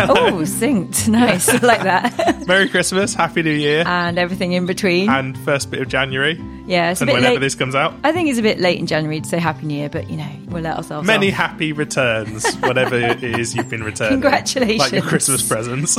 Oh, synced. Nice. like that. Merry Christmas, Happy New Year, and everything in between. and first bit of January, yeah, it's a and bit whenever late. this comes out. I think it's a bit late in January to say Happy New Year, but you know, we'll let ourselves Many off. happy returns, whatever it is you've been returning. Congratulations. Like your Christmas presents.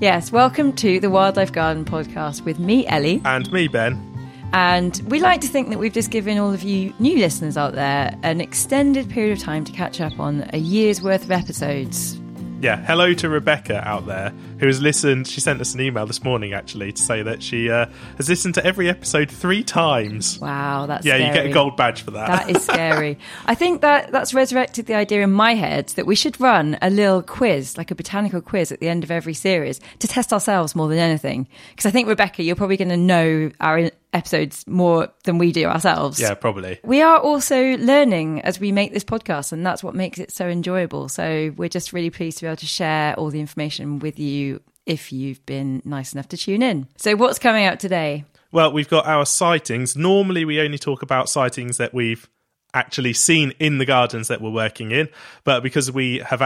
Yes, welcome to the Wildlife Garden podcast with me, Ellie. and me, Ben. And we like to think that we've just given all of you new listeners out there an extended period of time to catch up on a year's worth of episodes. Yeah, hello to Rebecca out there who has listened. She sent us an email this morning actually to say that she uh, has listened to every episode three times. Wow, that's scary Yeah, you get a gold badge for that. That is scary. I think that that's resurrected the idea in my head that we should run a little quiz, like a botanical quiz at the end of every series to test ourselves more than anything. Because I think, Rebecca, you're probably going to know our episodes more than we do ourselves. yeah, probably. We are also learning as we make this podcast, and that's what makes it so enjoyable. So we're just really pleased to be able to share all the information with you if you've been nice enough to tune in. So, what's coming out today? Well, we've got our sightings. Normally, we only talk about sightings that we've actually seen in the gardens that we're working in, but because we have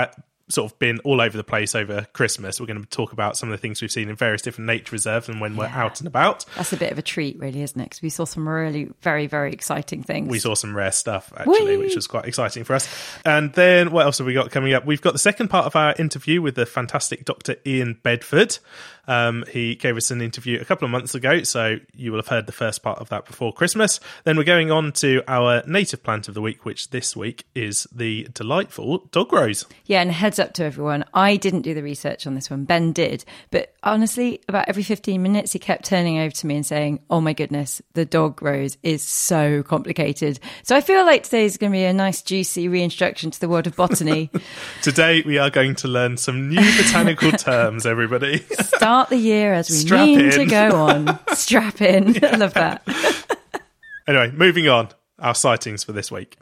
sort of been all over the place over Christmas, we're going to talk about some of the things we've seen in various different nature reserves and when we're out and about. That's a bit of a treat, really, isn't it? Because we saw some really, very, very exciting things. We saw some rare stuff actually, Whee! which was quite exciting for us. And then what else have we got coming up? We've got the second part of our interview with the fantastic Dr. Ian Bedford. Um, he gave us an interview a couple of months ago, so you will have heard the first part of that before Christmas. Then we're going on to our native plant of the week, which this week is the delightful dog rose. Yeah, and heads up to everyone. I didn't do the research on this one. Ben did. But honestly, about every 15 minutes, he kept turning over to me and saying, Oh my goodness, the dog rose is so complicated. So I feel like today is going to be a nice, juicy reintroduction to the world of botany. Today we are going to learn some new botanical terms, everybody. Start the year as we Strap mean in. to go on. Strap in. I love that. anyway, moving on. Our sightings for this week.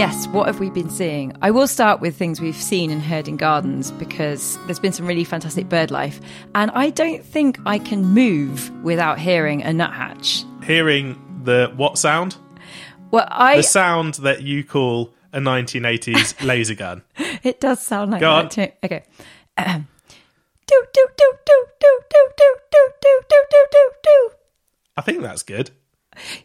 Yes, what have we been seeing? I will start with things we've seen and heard in gardens because there's been some really fantastic bird life. And I don't think I can move without hearing a nuthatch. Hearing the what sound? Well, I the sound that you call a 1980s laser gun. it does sound like Go that on. to me. Okay. Do do do do do do do do do do do do. I think that's good.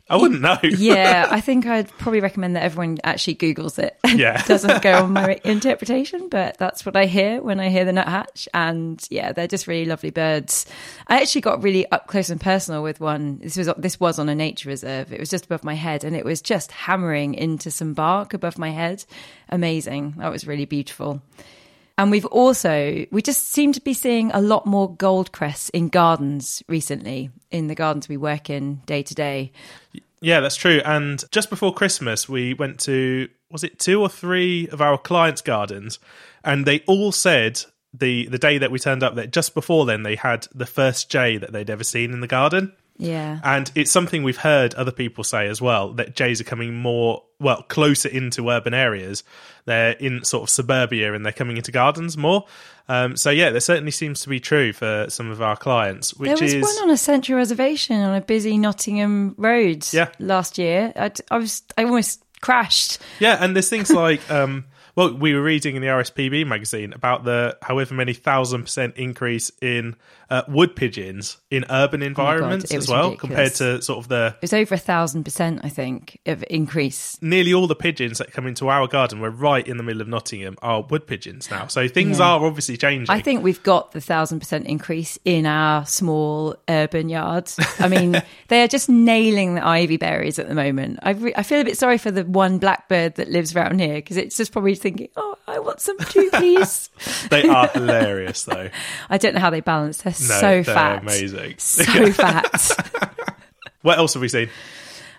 I wouldn't know. Yeah, I think I'd probably recommend that everyone actually Googles it. Yeah. Doesn't go on my interpretation, but that's what I hear when I hear the nuthatch. And yeah, they're just really lovely birds. I actually got really up close and personal with one. This was this was on a nature reserve. It was just above my head, and it was just hammering into some bark above my head. Amazing. That was really beautiful. And we've also, we just seem to be seeing a lot more gold crests in gardens recently, in the gardens we work in day to day. Yeah, that's true. And just before Christmas, we went to was it two or three of our clients' gardens, and they all said the the day that we turned up that just before then they had the first jay that they'd ever seen in the garden. Yeah. And it's something we've heard other people say as well that jays are coming more, well, closer into urban areas. They're in sort of suburbia and they're coming into gardens more. Um, so, yeah, that certainly seems to be true for some of our clients, which There was is. one on a central reservation on a busy Nottingham road Yeah. last year. I, I was, I almost crashed. Yeah, and there's things like, um, well, we were reading in the RSPB magazine about the however many thousand percent increase in uh, wood pigeons in urban environments it as well, ridiculous. compared to sort of the It was over a thousand percent, I think, of increase. nearly all the pigeons that come into our garden, we're right in the middle of Nottingham, are wood pigeons now. So things Yeah. are obviously changing. I think we've got the thousand percent increase in our small urban yards. I mean, they are just nailing the ivy berries at the moment. I, re- I feel a bit sorry for the one blackbird that lives around here because it's just probably thinking, "Oh, I want some too, please." they are hilarious, though. I don't know how they balance. They're No, so they're fat, amazing. so fat. What else have we seen?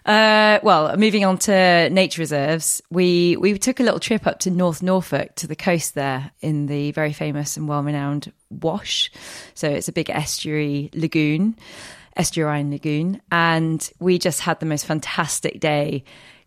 Uh, well, moving on to nature reserves, we we took a little trip up to North Norfolk to the coast there in the very famous and well renowned Wash. So it's a big estuary lagoon, estuarine lagoon, and we just had the most fantastic day.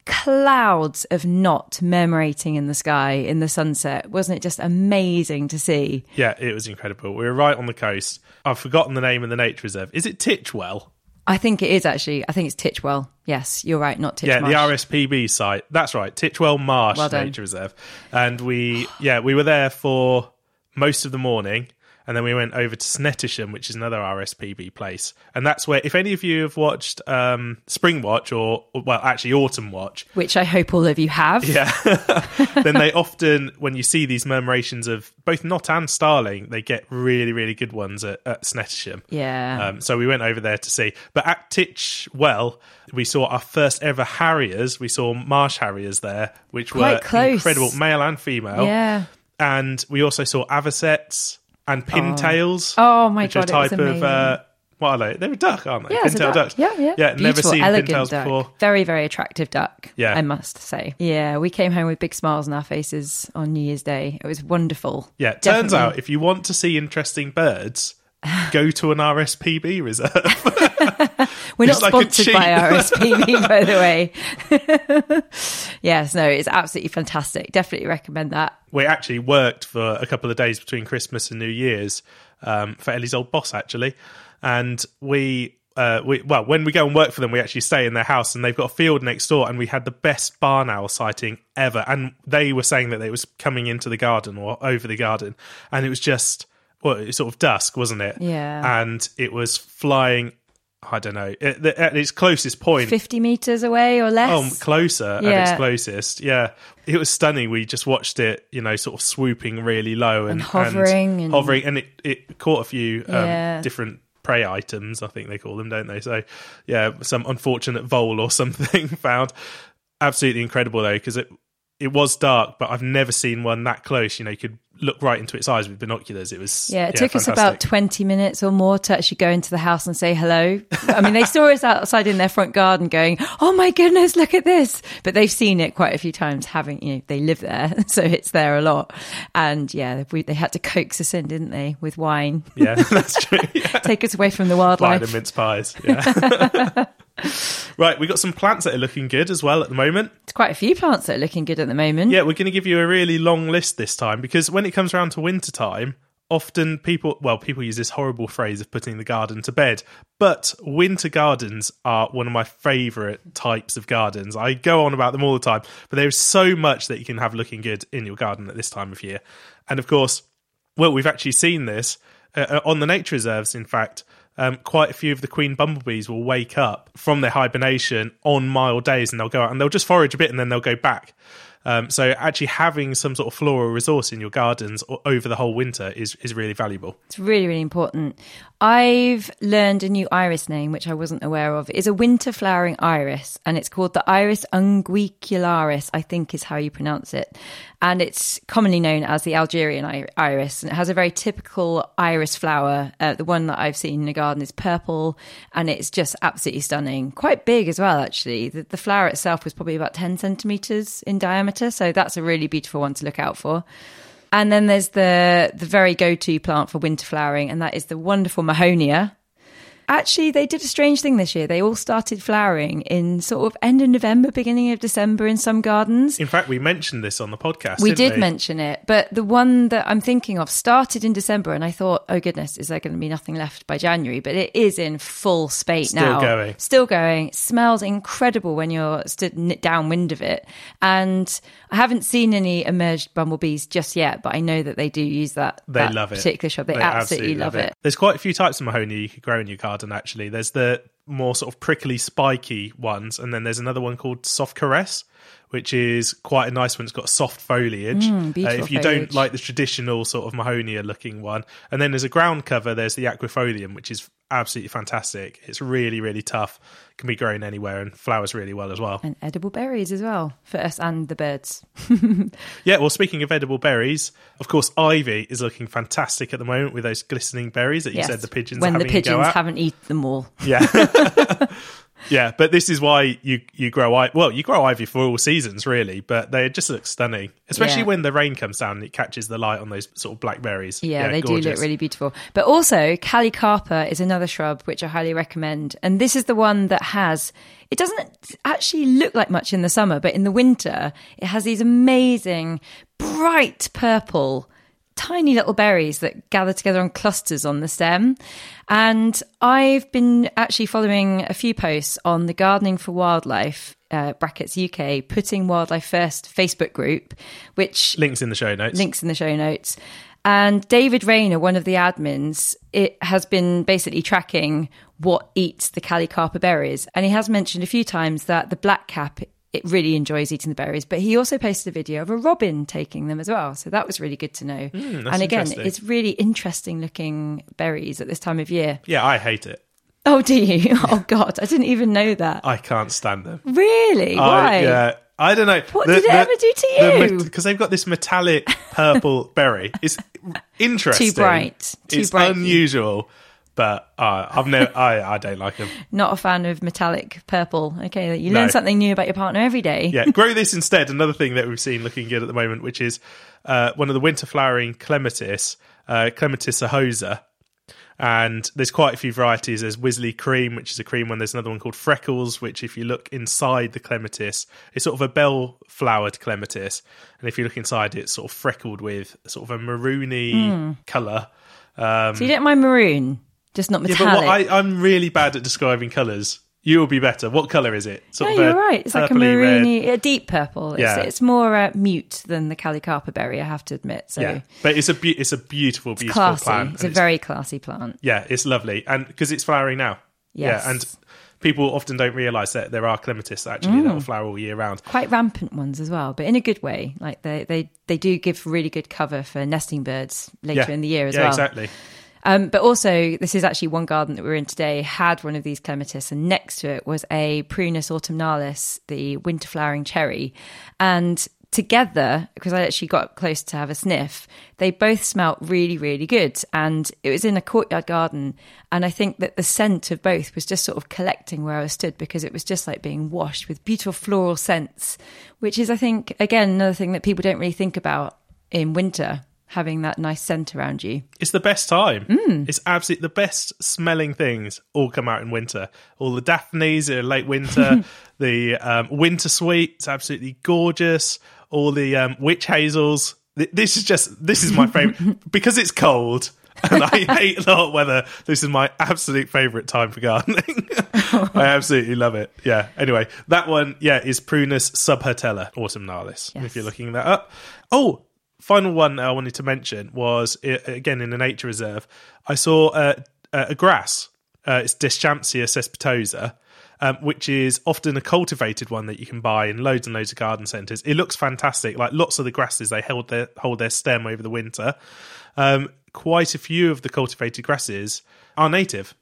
Clouds of knot murmurating in the sky in the sunset. Wasn't it just amazing to see? Yeah, it was incredible. We were right on the coast. I've forgotten the name of the nature reserve. Is it Titchwell? I think it is actually. I think it's Titchwell. Yes, you're right, not Titchmarsh. Yeah, the RSPB site. That's right, Titchwell Marsh Well. Nature Reserve. And we, yeah, we were there for most of the morning. And then we went over to Snettisham, which is another RSPB place. And that's where, if any of you have watched um, Spring Watch or, well, actually Autumn Watch, Which I hope all of you have. yeah, then they often, when you see these murmurations of both Knot and Starling, they get really, really good ones at, at Snettisham. Yeah. Um, so we went over there to see. But at Titchwell, we saw our first ever harriers. We saw marsh harriers there, which Quite were close. incredible, male and female. yeah. And we also saw avocets and pintails. Oh my which are a God, it was type of uh, what are they? They're a duck, aren't they? Yeah, it's a Pintail duck. ducks. Yeah, yeah. Yeah, never Beautiful, seen elegant pintails duck. before. Very, very attractive duck. Yeah. I must say. Yeah, we came home with big smiles on our faces on New Year's Day. It was wonderful. Yeah, turns out if you want to see interesting birds, go to an RSPB reserve. We're not like sponsored by. RSPB, by the way. yes, no, it's absolutely fantastic. Definitely recommend that. we actually worked for a couple of days between Christmas and New Year's um, for Ellie's old boss, actually. And we, uh, we, well, when we go and work for them, we actually stay in their house and they've got a field next door. And we had the best barn owl sighting ever. And they were saying that it was coming into the garden or over the garden. And it was just, well, it was sort of dusk, wasn't it? Yeah. And it was flying, I don't know, at, the- at its closest 50 meters away or less. Oh, closer at its closest. Yeah, it was stunning. We just watched it, you know, sort of swooping really low and, And hovering and- hovering, and it, it caught a few um, Yeah. different prey items. I think they call them, don't they? So, yeah, some unfortunate vole or something found. Absolutely incredible though, because it it was dark, but I've never seen one that close. You know, you could look right into its eyes with binoculars. It was Yeah, it took us about 20 minutes or more to actually go into the house and say hello. I mean, they saw us outside in their front garden going, Oh my goodness, look at this. But they've seen it quite a few times, having, you know, they live there. So it's there a lot. And yeah, we, they had to coax us in, didn't they, with wine, Yeah, that's true. Yeah. take us away from the Wine wildlife. and mince pies. Yeah. right, we got some plants that are looking good as well at the moment. It's quite a few plants that are looking good at the moment. Yeah, we're going to give you a really long list this time because when it comes around to winter time, often people, well, people use this horrible phrase of putting the garden to bed, but winter gardens are one of my favorite types of gardens. I go on about them all the time, but there's so much that you can have looking good in your garden at this time of year. And of course, well, we've actually seen this uh, on the nature reserves, in fact. Um, quite a few of the queen bumblebees will wake up from their hibernation on mild days and they'll go out and they'll just forage a bit and then they'll go back. Um, so actually having some sort of floral resource in your gardens over the whole winter is, is really valuable. It's really, really important. I've learned a new iris name, which I wasn't aware of. It's a winter flowering iris, and it's called the Iris unguicularis, I think is how you pronounce it. And it's commonly known as the Algerian iris, and it has a very typical iris flower. Uh, the one that I've seen in the garden is purple, and it's just absolutely stunning. Quite big as well, actually. The, the flower itself was probably about 10 centimeters in diameter, so that's a really beautiful one to look out for. And then there's the the very go to plant for winter flowering, and that is the wonderful Mahonia. Actually, they did a strange thing this year. They all started flowering in sort of end of November, beginning of December in some gardens. In fact, we mentioned this on the podcast. We did mention it, but the one that I'm thinking of started in December, and I thought, oh goodness, is there going to be nothing left by January? But it is in full spate Still now. Still going. Still going. It smells incredible when you're stood downwind of it. And I haven't seen any emerged bumblebees just yet, but I know that they do use that. They that love it. Particular shrub. They, absolutely, love it. There's quite a few types of mahonia you could grow in your garden, actually. There's the more sort of prickly, spiky ones, and then there's another one called soft caress, which is quite a nice one. It's got soft foliage. Mm, beautiful if you foliage. don't like the traditional sort of mahonia looking one, and then there's a ground cover. There's the aquifolium, which is absolutely fantastic. It's really, really tough. Can be grown anywhere and flowers really well as well. And edible berries as well for us and the birds. Yeah, well, speaking of edible berries, of course, ivy is looking fantastic at the moment with those glistening berries that you Yes. said the pigeons when the pigeons haven't eaten them all. Yeah. Yeah, but this is why you you grow ivy. Well, you grow ivy for all seasons, really. But they just look stunning, especially Yeah. when the rain comes down and it catches the light on those sort of blackberries. Yeah, they do look really beautiful. But also, Callicarpa is another shrub which I highly recommend. And this is the one that has, it doesn't actually look like much in the summer, but in the winter, it has these amazing, bright purple, tiny little berries that gather together on clusters on the stem. And I've been actually following a few posts on the Gardening for Wildlife. Uh, brackets UK putting wildlife first Facebook group, which Links in the show notes. links in the show notes. And David Rayner, one of the admins, it has been basically tracking what eats the Callicarpa berries. And he has mentioned a few times that the black cap it really enjoys eating the berries, but he also posted a video of a robin taking them as well. So that was really good to know. Hmm, that's and again, it's really interesting looking berries at this time of year. Yeah, I hate it. Oh, do you? Oh God, I didn't even know that. I can't stand them. Really? I, Why? yeah, I don't know. What did it ever do to you? Because they've got this metallic purple berry. It's interesting. Too bright. Too it's bright unusual, but uh, I've never. I, I don't like them. Not a fan of metallic purple. Okay, you No. learn something new about your partner every day. Yeah, grow this instead. Another thing that we've seen looking good at the moment, which is uh, one of the winter flowering clematis, uh, Clematis cirrhosa. And there's quite a few varieties. There's Wisley Cream, which is a cream one. There's another one called Freckles, which, if you look inside the clematis, it's sort of a bell flowered clematis. And if you look inside, it's sort of freckled with sort of a maroony colour. Um, So you don't mind maroon, just not yeah, metallic. but what, I, I'm really bad at describing colours. You will be better. What colour is it? Sort no, you're right. It's like a purpley red. maroony, a deep purple. It's, Yeah. it's more uh, mute than the Callicarpa berry, I have to admit. So Yeah, but it's a be- it's a beautiful, it's beautiful classy. plant. It's a very classy plant. yeah, it's lovely, and because it's flowering now. Yes. Yeah, and people often don't realise that there are clematis actually Mm. that will flower all year round. Quite rampant ones as well, but in a good way. Like they, they, they do give really good cover for nesting birds later Yeah, in the year as yeah, well. exactly. Um, but also, this is actually one garden that we are in today had one of these clematis, and next to it was a Prunus autumnalis, the winter flowering cherry. And together, because I actually got close to have a sniff, they both smelt really, really good. And it was in a courtyard garden. And I think that the scent of both was just sort of collecting where I stood because it was just like being washed with beautiful floral scents, which is, I think, again, another thing that people don't really think about in winter. Having that nice scent around you. It's the best time. Mm. It's absolutely the best smelling things all come out in winter. All the daphnes are late winter. the um, winter sweet, it's absolutely gorgeous. All the um, witch hazels. This is just this is my favorite because it's cold. and I hate the hot weather. This is my absolute favourite time for gardening. I absolutely love it. Yeah. Anyway, that one, yeah, is Prunus subhirtella autumnalis. Yes. If you're looking that up. Oh, final one that I wanted to mention was again in a nature reserve. I saw a grass. Uh, it's Deschampsia cespitosa. Um, which is often a cultivated one that you can buy in loads and loads of garden centres. It looks fantastic. Like lots of the grasses, they hold their hold their stem over the winter. Um, quite a few of the cultivated grasses are native,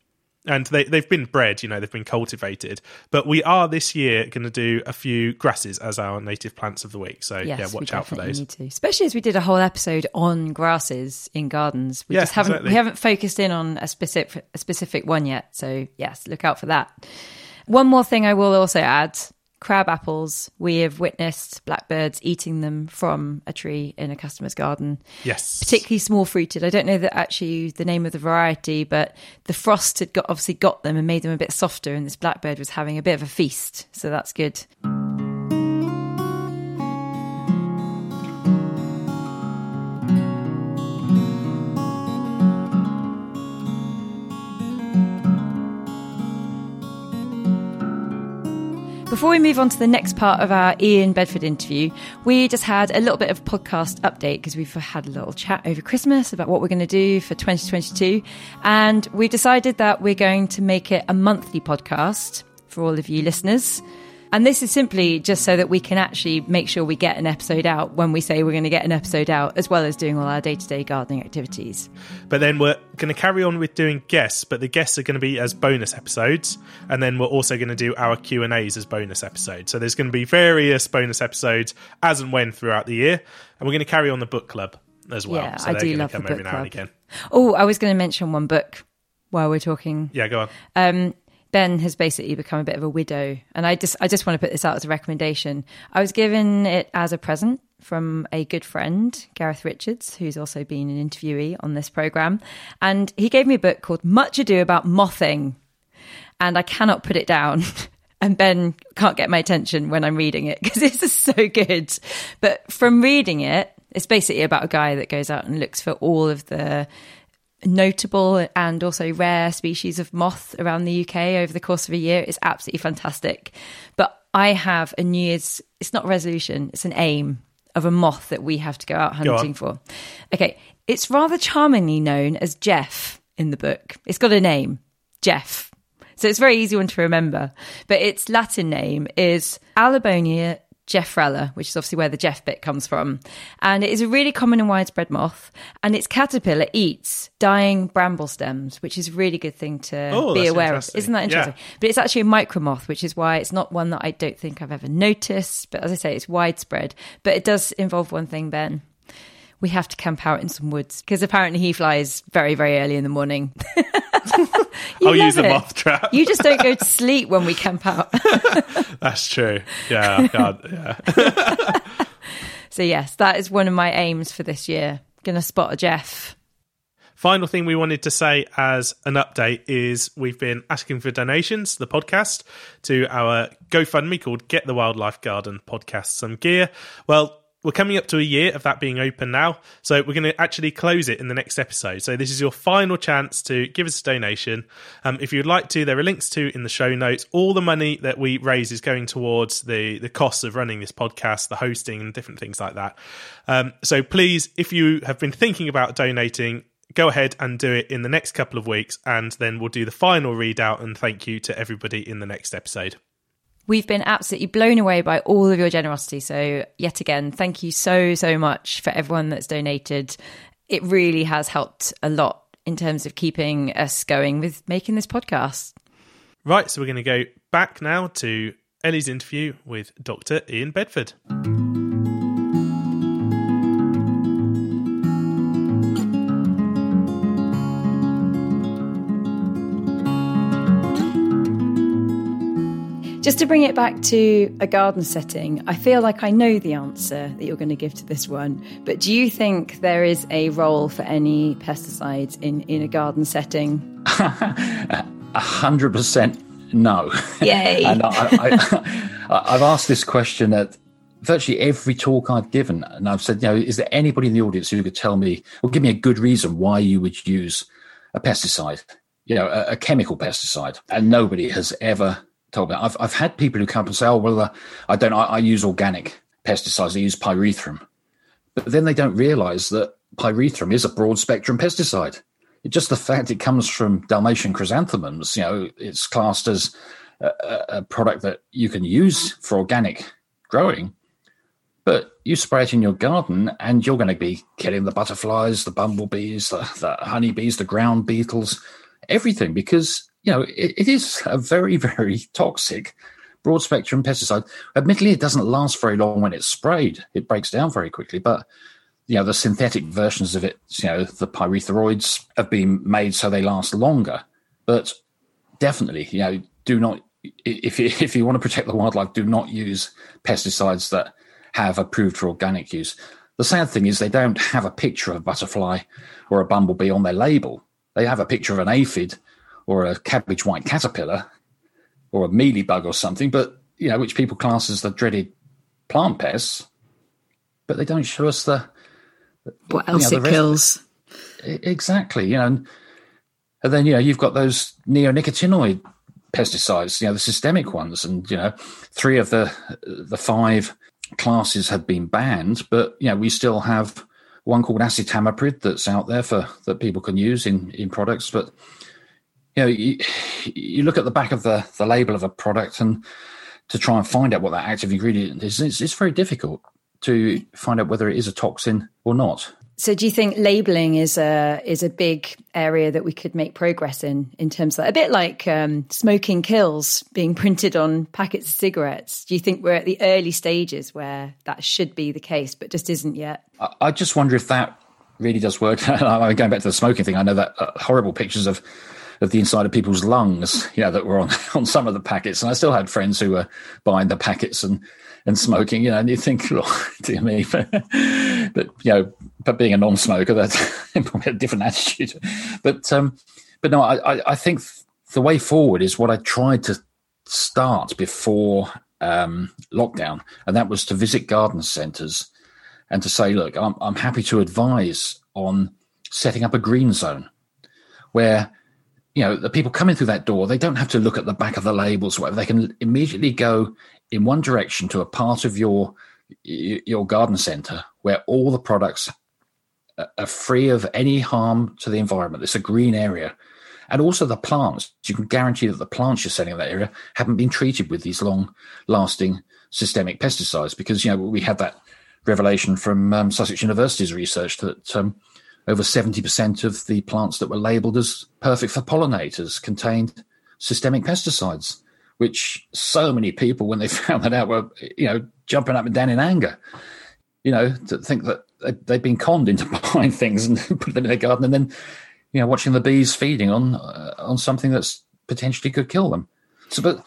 and they they've been bred. You know, they've been cultivated. But we are this year going to do a few grasses as our native plants of the week. So Yes, yeah, watch out for those. Especially as we did a whole episode on grasses in gardens. We Yeah, just haven't exactly. we haven't focused in on a specific a specific one yet. So yes, look out for that. One more thing I will also add. Crab apples. We have witnessed blackbirds eating them from a tree in a customer's garden. Yes, Particularly small fruited. I don't know that actually the name of the variety, but the frost had got obviously got them and made them a bit softer, and this blackbird was having a bit of a feast. So that's good. Before we move on to the next part of our Ian Bedford interview, we just had a little bit of podcast update because we've had a little chat over Christmas about what we're going to do for 2022. And we decided that we're going to make it a monthly podcast for all of you listeners. And this is simply just so that we can actually make sure we get an episode out when we say we're going to get an episode out, as well as doing all our day to day gardening activities. But then we're going to carry on with doing guests, but the guests are going to be as bonus episodes, and then we're also going to do our Q and A's as bonus episodes. So there's going to be various bonus episodes as and when throughout the year, and we're going to carry on the book club as well. Yeah, so I do love the book every now and club. again. Oh, I was going to mention one book while we're talking Yeah, go on. Um, Ben has basically become a bit of a widow, and I just I just want to put this out as a recommendation. I was given it as a present from a good friend, Gareth Richards, who's also been an interviewee on this program, and he gave me a book called Much Ado About Mothing, and I cannot put it down. and Ben can't get my attention when I'm reading it because it's so good. But from reading it, it's basically about a guy that goes out and looks for all of the notable and also rare species of moth around the UK over the course of a year. It's absolutely fantastic. But I have a New Year's, it's not a resolution, it's an aim of a moth that we have to go out hunting go for. Okay, it's rather charmingly known as Jeff in the book. It's got a name, Jeff. So it's a very easy one to remember. But its Latin name is Alabonia geoffrella, which is obviously where the Jeff bit comes from. And it is a really common and widespread moth. And its caterpillar eats dying bramble stems, which is a really good thing to oh, be aware of. Isn't that interesting? Yeah. But it's actually a micromoth, which is why it's not one that I don't think I've ever noticed. But as I say, it's widespread. But it does involve one thing, Ben. We have to camp out in some woods because apparently he flies very, very early in the morning. I'll use the moth trap. you just don't go to sleep when we camp out. That's true. Yeah. God, yeah. so, yes, that is one of my aims for this year. Gonna spot a Jeff. Final thing we wanted to say as an update is we've been asking for donations, to the podcast, to our GoFundMe called Get the Wildlife Garden Podcast Some Gear. Well, we're coming up to a year of that being open now. So we're going to actually close it in the next episode. So this is your final chance to give us a donation. Um, if you'd like to, there are links to in the show notes. All the money that we raise is going towards the, the costs of running this podcast, the hosting and different things like that. Um, so please, if you have been thinking about donating, go ahead and do it in the next couple of weeks. And then we'll do the final readout and thank you to everybody in the next episode. We've been absolutely blown away by all of your generosity. So, yet again, thank you so, so much for everyone that's donated. It really has helped a lot in terms of keeping us going with making this podcast. Right. So, we're going to go back now to Ellie's interview with Dr. Ian Bedford. Just to bring it back to a garden setting, I feel like I know the answer that you're going to give to this one. But do you think there is a role for any pesticides in, in a garden setting? A hundred percent no. Yay! and I, I, have asked this question at virtually every talk I've given, and I've said, you know, is there anybody in the audience who could tell me or give me a good reason why you would use a pesticide? You know, a, a chemical pesticide, and nobody has ever told me. I've I've had people who come up and say, "Oh, well, uh, I don't. I, I, use organic pesticides. I use pyrethrum," but then they don't realise that pyrethrum is a broad spectrum pesticide. It, just the fact it comes from Dalmatian chrysanthemums, you know, it's classed as a, a product that you can use for organic growing. But you spray it in your garden, and you're going to be killing the butterflies, the bumblebees, the, the honeybees, the ground beetles, everything because you know, it, it is a very, very toxic broad spectrum pesticide. Admittedly, it doesn't last very long when it's sprayed. It breaks down very quickly, but you know, the synthetic versions of it, you know, the pyrethroids have been made so they last longer. But definitely, you know, do not if you, if you want to protect the wildlife, do not use pesticides that have approved for organic use. The sad thing is they don't have a picture of a butterfly or a bumblebee on their label. They have a picture of an aphid or a cabbage white caterpillar or a mealybug or something, but you know, which people class as the dreaded plant pests, but they don't show us the what else know, it kills. Exactly, you know, and, and then you know you've got those neonicotinoid pesticides, you know, the systemic ones, and you know, three of the the five classes have been banned, but you know, we still have one called acetamiprid that's out there for that people can use in in products, but you know, you, you look at the back of the, the label of a product and to try and find out what that active ingredient is, it's, it's very difficult to find out whether it is a toxin or not. So, do you think labeling is a is a big area that we could make progress in, in terms of a bit like um, smoking kills being printed on packets of cigarettes? Do you think we're at the early stages where that should be the case, but just isn't yet? I, I just wonder if that really does work. I'm going back to the smoking thing. I know that uh, horrible pictures of of the inside of people's lungs, you know, that were on, on some of the packets. And I still had friends who were buying the packets and, and smoking, you know, and you think, oh, dear me, but, you know, but being a non-smoker, that's probably a different attitude. But, um, but no, I, I think the way forward is what I tried to start before um, lockdown, and that was to visit garden centres and to say, look, I'm, I'm happy to advise on setting up a green zone where you know the people coming through that door they don't have to look at the back of the labels or whatever. They can immediately go in one direction to a part of your your garden center where all the products are free of any harm to the environment. It's a green area. And also the plants. You can guarantee that the plants you're selling in that area haven't been treated with these long lasting systemic pesticides because you know we had that revelation from um, sussex university's research that um, over 70% of the plants that were labeled as perfect for pollinators contained systemic pesticides, which so many people, when they found that out, were, you know, jumping up and down in anger, you know, to think that they've been conned into buying things and putting them in their garden and then, you know, watching the bees feeding on, uh, on something that's potentially could kill them. So, but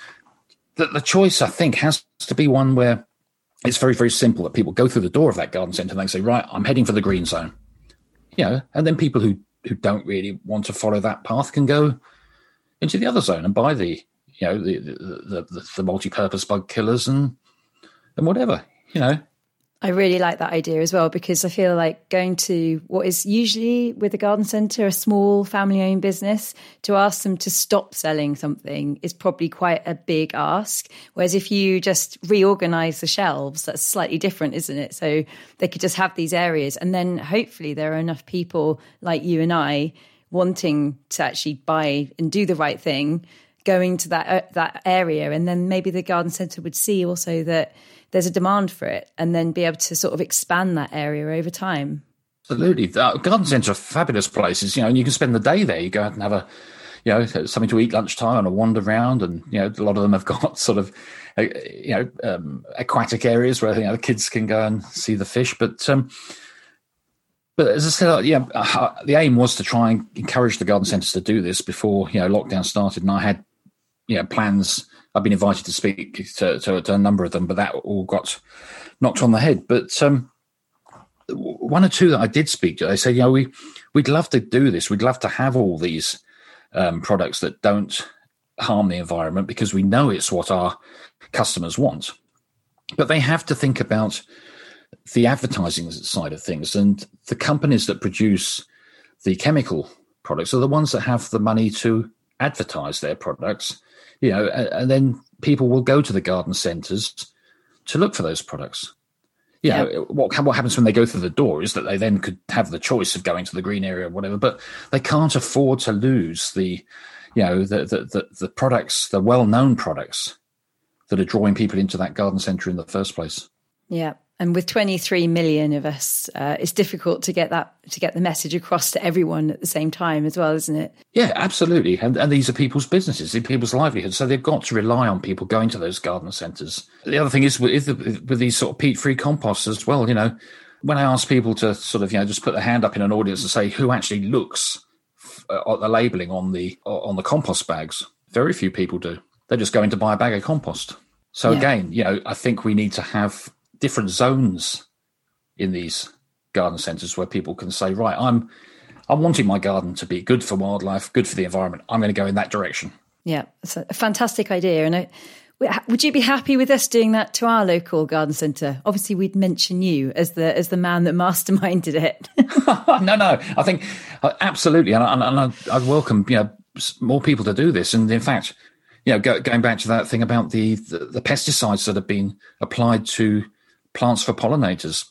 the, the choice, I think, has to be one where it's very, very simple that people go through the door of that garden centre and they say, right, I'm heading for the green zone you know, and then people who who don't really want to follow that path can go into the other zone and buy the you know the the, the, the multi-purpose bug killers and and whatever you know I really like that idea as well because I feel like going to what is usually with a garden centre, a small family owned business, to ask them to stop selling something is probably quite a big ask. Whereas if you just reorganise the shelves, that's slightly different, isn't it? So they could just have these areas and then hopefully there are enough people like you and I wanting to actually buy and do the right thing going to that uh, that area and then maybe the garden centre would see also that there's a demand for it and then be able to sort of expand that area over time. Absolutely. garden centres are fabulous places, you know, and you can spend the day there. You go out and have a, you know, something to eat lunchtime and a wander around. And, you know, a lot of them have got sort of, uh, you know, um, aquatic areas where, you know, the kids can go and see the fish. But, um, but as I said, yeah, uh, the aim was to try and encourage the garden centres to do this before, you know, lockdown started. And I had, you know, plans I've been invited to speak to, to, to, a number of them, but that all got knocked on the head. But um, one or two that I did speak to, they said, you know, we we'd love to do this. We'd love to have all these um, products that don't harm the environment because we know it's what our customers want. But they have to think about the advertising side of things, and the companies that produce the chemical products are the ones that have the money to advertise their products you know, and, and then people will go to the garden centres to look for those products. You yeah. know, what what happens when they go through the door is that they then could have the choice of going to the green area or whatever, but they can't afford to lose the, you know, the the the, the products, the well known products that are drawing people into that garden centre in the first place. Yeah, and with 23 million of us uh, it's difficult to get that to get the message across to everyone at the same time as well isn't it? Yeah absolutely. And, and these are people's businesses people's livelihoods. So they've got to rely on people going to those garden centres. The other thing is with, with these sort of peat free composts as well you know when i ask people to sort of you know just put their hand up in an audience and say who actually looks uh, at the labeling on the on the compost bags very few people do. They're just going to buy a bag of compost. So yeah. again you know i think we need to have different zones in these garden centres where people can say, right, I'm I'm wanting my garden to be good for wildlife, good for the environment. I'm going to go in that direction. Yeah, it's a fantastic idea. And I, would you be happy with us doing that to our local garden centre? Obviously, we'd mention you as the as the man that masterminded it. no, no, I think uh, absolutely, and, and, and I, would welcome you know more people to do this. And in fact, you know, go, going back to that thing about the, the, the pesticides that have been applied to plants for pollinators.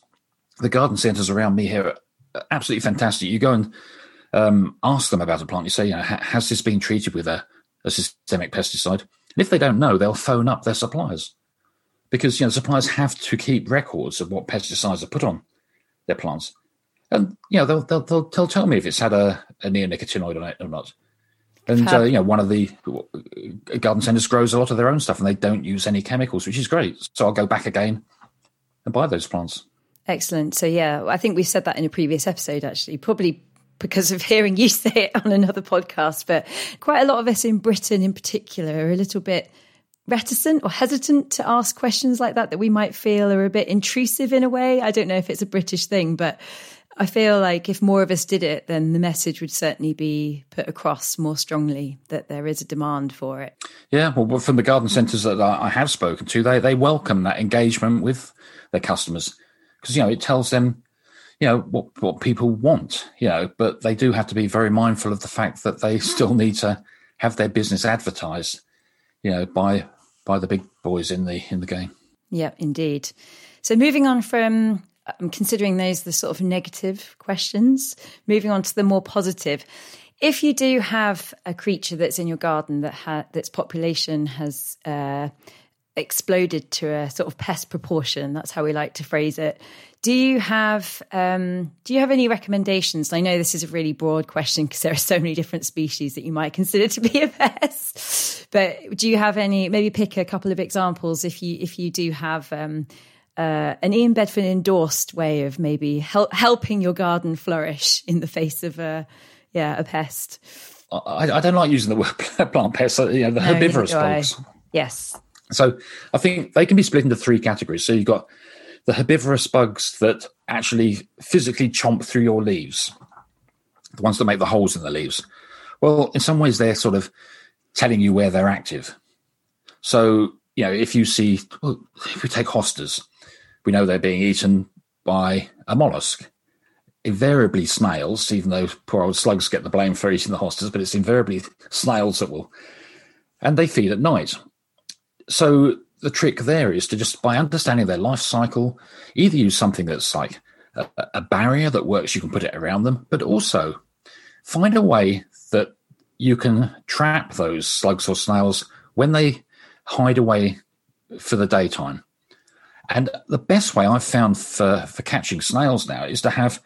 The garden centres around me here are absolutely fantastic. You go and um, ask them about a plant. You say, you know, has this been treated with a, a systemic pesticide? And if they don't know, they'll phone up their suppliers because you know suppliers have to keep records of what pesticides are put on their plants, and you know they'll they'll, they'll, they'll tell me if it's had a, a neonicotinoid on it or not. And uh, you know, one of the garden centres grows a lot of their own stuff, and they don't use any chemicals, which is great. So I'll go back again and buy those plants. Excellent. So yeah, I think we said that in a previous episode. Actually, probably because of hearing you say it on another podcast, but quite a lot of us in Britain in particular are a little bit reticent or hesitant to ask questions like that that we might feel are a bit intrusive in a way. I don't know if it's a British thing, but I feel like if more of us did it, then the message would certainly be put across more strongly that there is a demand for it. Yeah, well, from the garden centres that I have spoken to, they they welcome that engagement with their customers. Because you know it tells them you know what what people want you know but they do have to be very mindful of the fact that they still need to have their business advertised you know by by the big boys in the in the game. Yeah indeed. So moving on from I'm considering those the sort of negative questions moving on to the more positive. If you do have a creature that's in your garden that ha- that's population has uh, exploded to a sort of pest proportion that's how we like to phrase it do you have um, do you have any recommendations? I know this is a really broad question because there are so many different species that you might consider to be a pest. But do you have any? Maybe pick a couple of examples if you if you do have um, uh, an Ian Bedford endorsed way of maybe help, helping your garden flourish in the face of a yeah a pest. I, I don't like using the word plant pest. You know the no, herbivorous bugs. Yes. So I think they can be split into three categories. So you've got the herbivorous bugs that actually physically chomp through your leaves, the ones that make the holes in the leaves. Well, in some ways, they're sort of telling you where they're active. So, you know, if you see, well, if we take hostas, we know they're being eaten by a mollusk. Invariably snails, even though poor old slugs get the blame for eating the hostas, but it's invariably snails that will. And they feed at night. So the trick there is to just by understanding their life cycle, either use something that's like a, a, barrier that works, you can put it around them, but also find a way that you can trap those slugs or snails when they hide away for the daytime. And the best way I've found for, for catching snails now is to have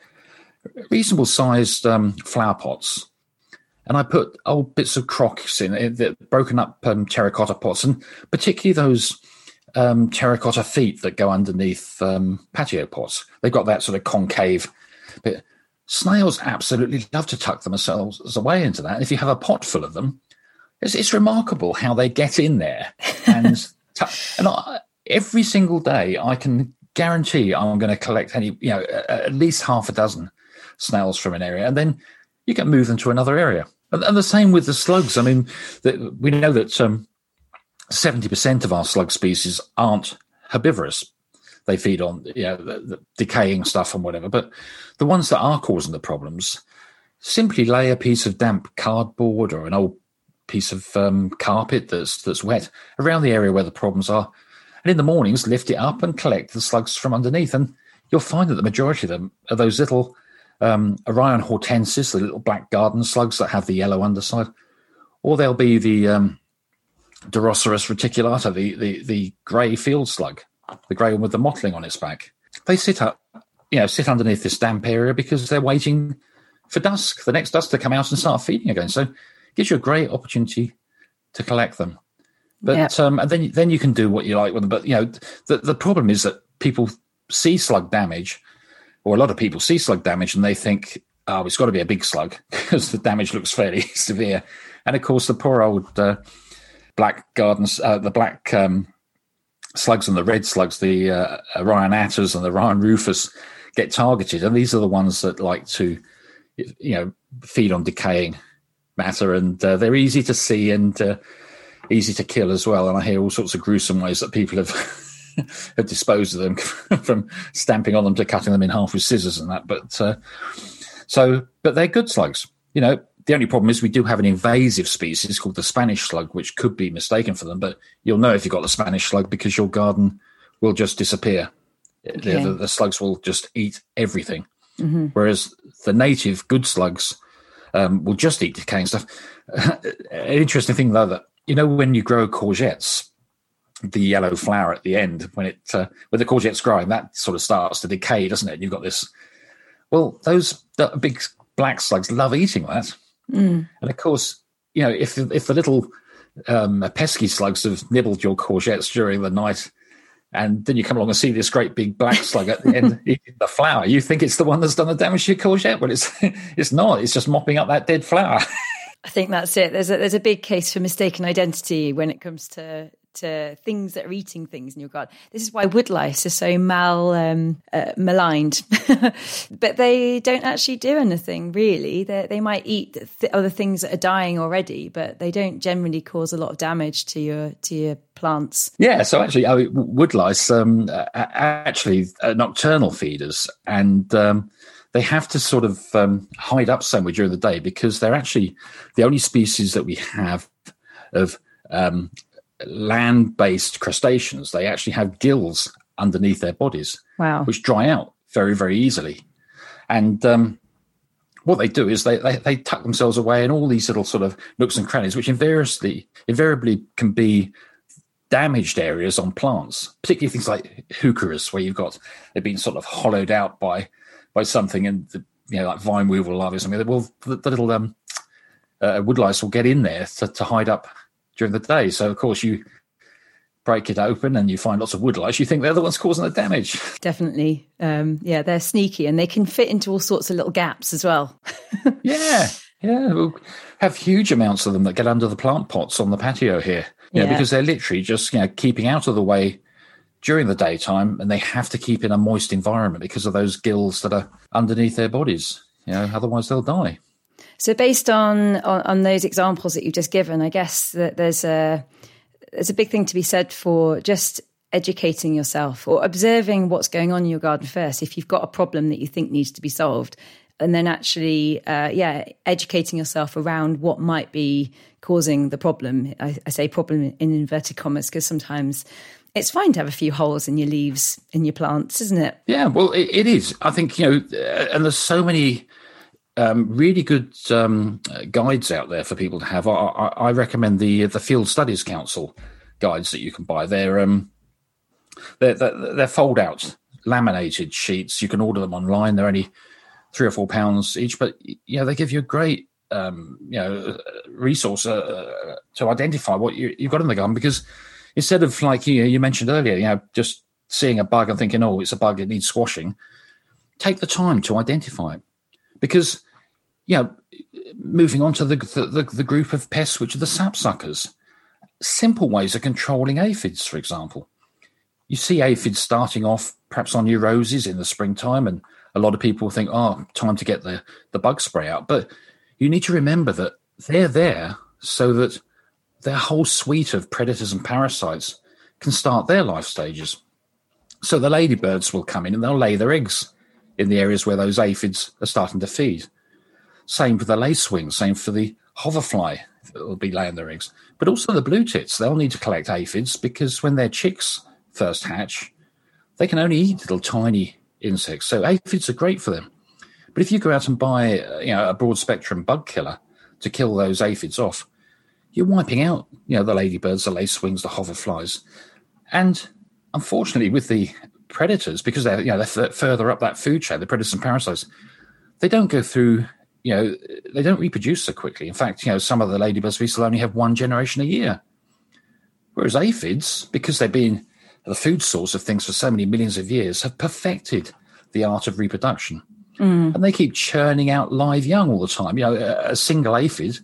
reasonable sized um, flower pots and I put old bits of crocks in it, broken up um, terracotta pots, and particularly those um, terracotta feet that go underneath um, patio pots. They've got that sort of concave bit. Snails absolutely love to tuck themselves away into that. And if you have a pot full of them, it's, it's remarkable how they get in there. And, and I, every single day, I can guarantee I'm going to collect any, you know, at least half a dozen snails from an area, and then you can move them to another area. And, the same with the slugs. I mean, the, we know that um, 70% of our slug species aren't herbivorous. They feed on you know, the, the decaying stuff and whatever. But the ones that are causing the problems simply lay a piece of damp cardboard or an old piece of um, carpet that's that's wet around the area where the problems are. And in the mornings, lift it up and collect the slugs from underneath. And you'll find that the majority of them are those little um, Arion hortensis, the little black garden slugs that have the yellow underside, or they'll be the um, Deroceras reticulata, the, the, the grey field slug, the grey one with the mottling on its back. They sit up, you know, sit underneath this damp area because they're waiting for dusk, the next dusk to come out and start feeding again. So it gives you a great opportunity to collect them. But yep. um, and then then you can do what you like with them. But you know, the the problem is that people see slug damage, or a lot of people see slug damage, and they think, oh, it's got to be a big slug because the damage looks fairly severe. And of course, the poor old uh, black gardens, uh, the black um, slugs and the red slugs, the uh, Arion aters and the Arion rufus get targeted, and these are the ones that like to, you know, feed on decaying matter, and uh, they're easy to see and uh, easy to kill as well. And I hear all sorts of gruesome ways that people have. have disposed of them from stamping on them to cutting them in half with scissors and that. But uh, so, but they're good slugs. You know, the only problem is we do have an invasive species called the Spanish slug, which could be mistaken for them. But you'll know if you've got the Spanish slug because your garden will just disappear. Okay. The, the, the, slugs will just eat everything. Mm-hmm. Whereas the native good slugs um, will just eat decaying stuff. An interesting thing, though, that you know when you grow courgettes, the yellow flower at the end when it uh, when the courgette's growing, that sort of starts to decay, doesn't it? And you've got this. Well, those big black slugs love eating that. Mm. And of course, you know, if if the little um, pesky slugs have nibbled your courgettes during the night and then you come along and see this great big black slug at the end eating the flower. You think it's the one that's done the damage to your courgette, but it's it's not. It's just mopping up that dead flower. I think that's it. There's a there's a big case for mistaken identity when it comes to to things that are eating things in your garden. This is why woodlice are so mal um, uh, maligned, but they don't actually do anything really. They they might eat th- other things that are dying already, but they don't generally cause a lot of damage to your to your plants. Yeah, so actually, I mean, woodlice um, actually nocturnal feeders, and um, they have to sort of um, hide up somewhere during the day because they're actually the only species that we have of um, land based crustaceans, they actually have gills underneath their bodies, wow. which dry out very, very easily. And um, what they do is they, they, they tuck themselves away in all these little sort of nooks and crannies, which invariably invariably can be damaged areas on plants, particularly things like heucheras, where you've got they've been sort of hollowed out by by something, and the, you know like vine weevil larvae or something. Well, the, the little um, uh, woodlice will get in there to, to hide up during the day. So of course you break it open and you find lots of woodlice, you think they're the ones causing the damage. Definitely. Um, yeah, they're sneaky and they can fit into all sorts of little gaps as well. yeah. Yeah. We'll have huge amounts of them that get under the plant pots on the patio here. You know, yeah. because they're literally just, you know, keeping out of the way during the daytime and they have to keep in a moist environment because of those gills that are underneath their bodies. You know, otherwise they'll die. So, based on, on, on those examples that you've just given, I guess that there's a there's a big thing to be said for just educating yourself or observing what's going on in your garden first. If you've got a problem that you think needs to be solved, and then actually, uh, yeah, educating yourself around what might be causing the problem. I, I say problem in inverted commas because sometimes it's fine to have a few holes in your leaves in your plants, isn't it? Yeah, well, it, it is. I think you know, and there's so many um, really good um, guides out there for people to have. I, I, I, recommend the the Field Studies Council guides that you can buy. They're um, they're, they're, they're fold out laminated sheets. You can order them online. They're only three or four pounds each, but you know they give you a great um, you know resource uh, to identify what you, have got in the garden because instead of like you, you mentioned earlier, you know just seeing a bug and thinking, oh, it's a bug, it needs squashing. Take the time to identify it because know, moving on to the, the, the group of pests which are the sapsuckers. Simple ways of controlling aphids, for example. You see aphids starting off perhaps on your roses in the springtime, and a lot of people think, oh, time to get the, the bug spray out. But you need to remember that they're there so that their whole suite of predators and parasites can start their life stages. So the ladybirds will come in and they'll lay their eggs in the areas where those aphids are starting to feed. Same for the lacewing, same for the hoverfly that will be laying their eggs. But also the blue tits, they'll need to collect aphids because when their chicks first hatch, they can only eat little tiny insects. So aphids are great for them. But if you go out and buy you know, a broad spectrum bug killer to kill those aphids off, you're wiping out you know, the ladybirds, the lacewings, the hoverflies. And unfortunately, with the predators, because they're, you know, they're further up that food chain, the predators and parasites, they don't go through you know, they don't reproduce so quickly. In fact, you know, some of the ladybird species only have one generation a year. Whereas aphids, because they've been the food source of things for so many millions of years, have perfected the art of reproduction. Mm. And they keep churning out live young all the time. You know, a single aphid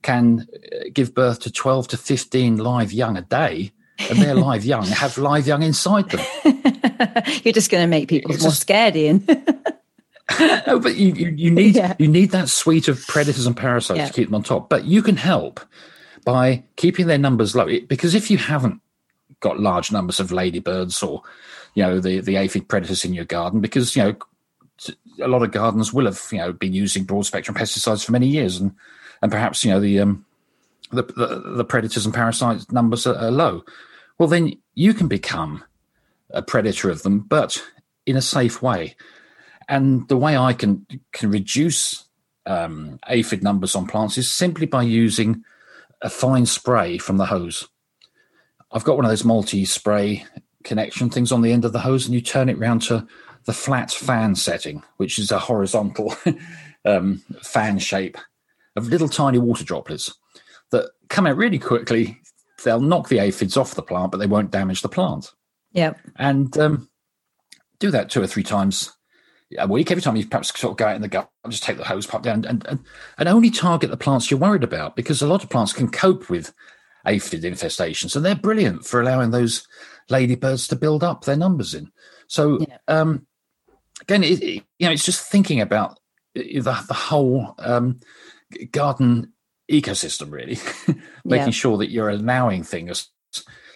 can uh, give birth to 12 to 15 live young a day, and they're live young have live young inside them. You're just going to make people it's more just, scared, Ian. no, but you, you, you need yeah. you need that suite of predators and parasites yeah. to keep them on top. But you can help by keeping their numbers low because if you haven't got large numbers of ladybirds or you know the the aphid predators in your garden, because you know a lot of gardens will have you know been using broad spectrum pesticides for many years, and and perhaps you know the um the the, the predators and parasites numbers are, are low. Well, then you can become a predator of them, but in a safe way. And the way I can can reduce um, aphid numbers on plants is simply by using a fine spray from the hose. I've got one of those multi-spray connection things on the end of the hose, and you turn it round to the flat fan setting, which is a horizontal um, fan shape of little tiny water droplets that come out really quickly. They'll knock the aphids off the plant, but they won't damage the plant. Yeah. And um, do that two or three times a week. Every time you perhaps sort of go out in the garden, just take the hose pipe down and, and, and only target the plants you're worried about because a lot of plants can cope with aphid infestations and they're brilliant for allowing those ladybirds to build up their numbers in. So, yeah. um, again, it, it, you know, it's just thinking about the, the whole um, garden ecosystem, really, making yeah. sure that you're allowing things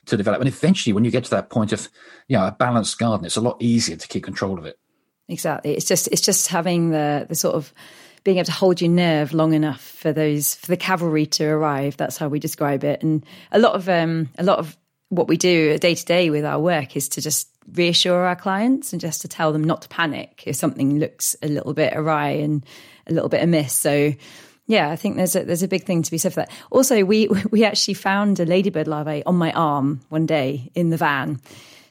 to develop. And eventually, when you get to that point of, you know, a balanced garden, it's a lot easier to keep control of it. Exactly. It's just it's just having the the sort of being able to hold your nerve long enough for those for the cavalry to arrive. That's how we describe it. And a lot of um a lot of what we do day to day with our work is to just reassure our clients and just to tell them not to panic if something looks a little bit awry and a little bit amiss. So yeah, I think there's a, there's a big thing to be said for that. Also, we we actually found a ladybird larvae on my arm one day in the van.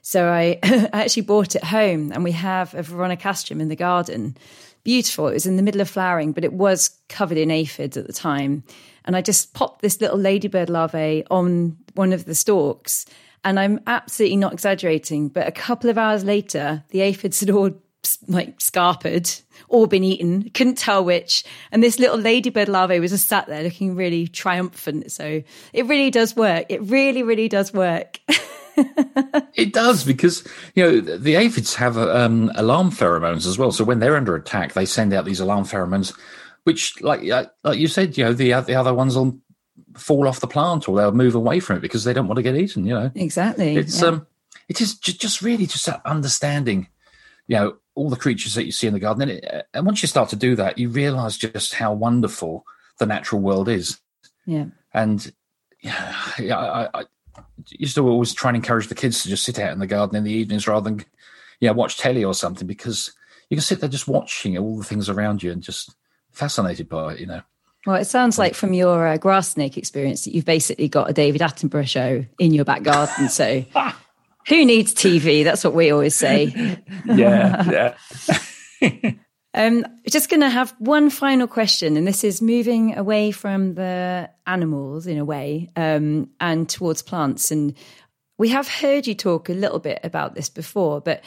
So I, I actually bought it home, and we have a veronicastrum in the garden. Beautiful. It was in the middle of flowering, but it was covered in aphids at the time. And I just popped this little ladybird larvae on one of the stalks. And I'm absolutely not exaggerating, but a couple of hours later, the aphids had all like scarpered or been eaten, couldn't tell which. And this little ladybird larvae was just sat there looking really triumphant. So it really does work. It really, really does work. it does because you know the aphids have um, alarm pheromones as well. So when they're under attack, they send out these alarm pheromones which, like like you said, you know, the the other ones will fall off the plant or they'll move away from it because they don't want to get eaten. You know, exactly. It's yeah. um, it is just really just that understanding, you know, all the creatures that you see in the garden, and, it, and once you start to do that, you realise just how wonderful the natural world is. Yeah, and yeah, I, I, I used to always try and encourage the kids to just sit out in the garden in the evenings rather than, yeah, watch telly or something because you can sit there just watching all the things around you and just fascinated by it, you know. Well, it sounds like from your uh, grass snake experience that you've basically got a David Attenborough show in your back garden. So who needs TV? That's what we always say. yeah, yeah. um, just going to have one final question, and this is moving away from the animals in a way um, and towards plants. And we have heard you talk a little bit about this before, but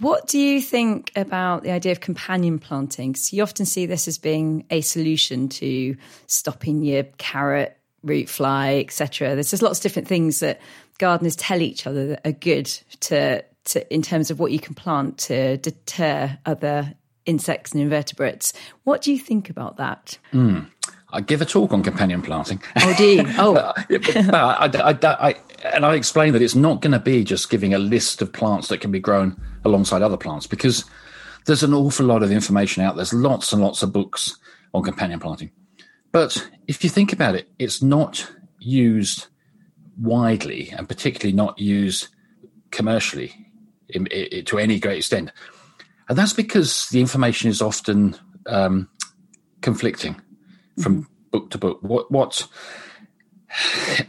what do you think about the idea of companion planting? So you often see this as being a solution to stopping your carrot, root fly, etc. There's just lots of different things that gardeners tell each other that are good to, to in terms of what you can plant to deter other insects and invertebrates. What do you think about that? Mm. I give a talk on companion planting. Oh, do you? Oh, but, I, I, I, and I explain that it's not going to be just giving a list of plants that can be grown alongside other plants because there's an awful lot of information out. There's lots and lots of books on companion planting. But if you think about it, it's not used widely and particularly not used commercially in, in, to any great extent. And that's because the information is often um, conflicting from mm-hmm. book to book. What, what,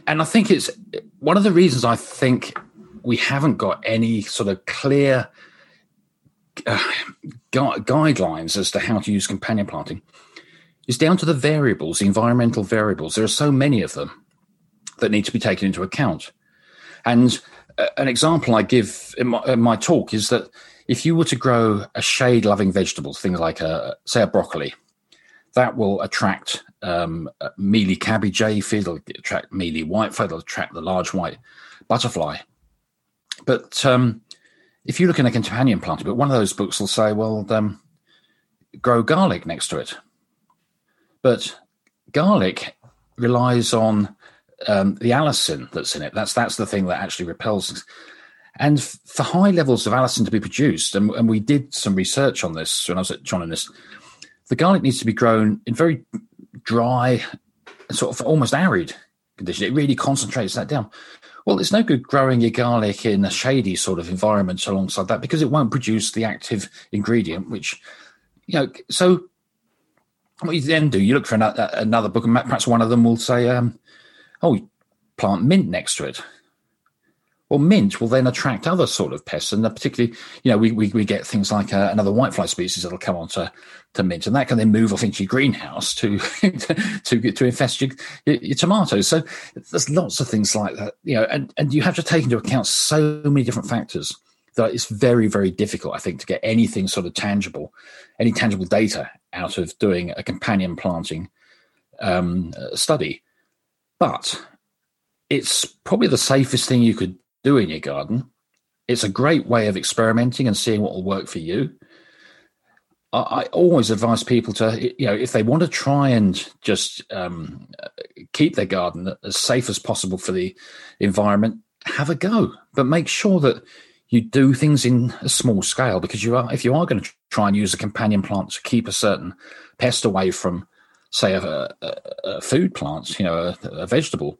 and I think it's one of the reasons I think we haven't got any sort of clear uh, gu- guidelines as to how to use companion planting is down to the variables, the environmental variables. There are so many of them that need to be taken into account. And uh, an example I give in my, in my, talk is that if you were to grow a shade loving vegetable, things like, a, say, a broccoli, that will attract um, mealy cabbage aphid, it'll attract mealy whitefly, it'll attract the large white butterfly. But um, if you look in a companion plant, but one of those books will say, well, um, grow garlic next to it. But garlic relies on um, the allicin that's in it. That's that's the thing that actually repels. And f- for high levels of allicin to be produced, and, and, we did some research on this when I was at John Innes, the garlic needs to be grown in very dry, sort of almost arid condition. It really concentrates that down. Well, it's no good growing your garlic in a shady sort of environment alongside that because it won't produce the active ingredient, which, you know, so what you then do, you look for another, another book, and perhaps one of them will say, um, oh, plant mint next to it. Well, mint will then attract other sort of pests, and particularly, you know, we, we, we get things like uh, another whitefly species that'll come onto to mint, and that can then move off into your greenhouse to to to infest your, your, tomatoes. So there's lots of things like that, you know, and and you have to take into account so many different factors that it's very very difficult, I think, to get anything sort of tangible, any tangible data out of doing a companion planting um, study. But it's probably the safest thing you could do in your garden. It's a great way of experimenting and seeing what will work for you. I, I always advise people to, you know, if they want to try and just um, keep their garden as safe as possible for the environment, have a go. But make sure that you do things in a small scale because you are, if you are going to try and use a companion plant to keep a certain pest away from, say, a, a, a food plant, you know, a, a vegetable,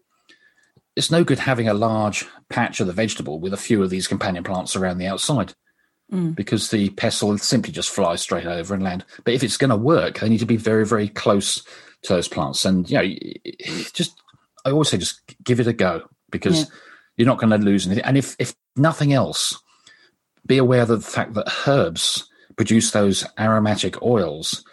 it's no good having a large patch of the vegetable with a few of these companion plants around the outside mm. because the pests will simply just fly straight over and land. But if it's going to work, they need to be very, very close to those plants. And, you know, just, I always say, just give it a go because yeah. you're not going to lose anything. And if, if nothing else, be aware of the fact that herbs produce those aromatic oils.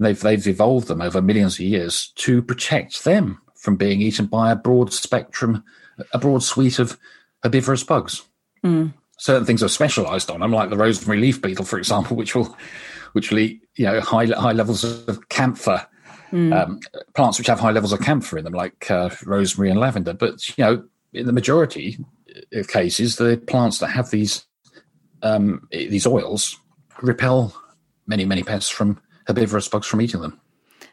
They've, they've evolved them over millions of years to protect them from being eaten by a broad spectrum, a broad suite of herbivorous bugs. Mm. Certain things are specialised on them, like the rosemary leaf beetle, for example, which will which will eat you know high high levels of camphor. Mm. Um, plants which have high levels of camphor in them, like uh, rosemary and lavender. But you know, in the majority of cases, the plants that have these um, these oils repel many many pests from herbivorous bugs from eating them.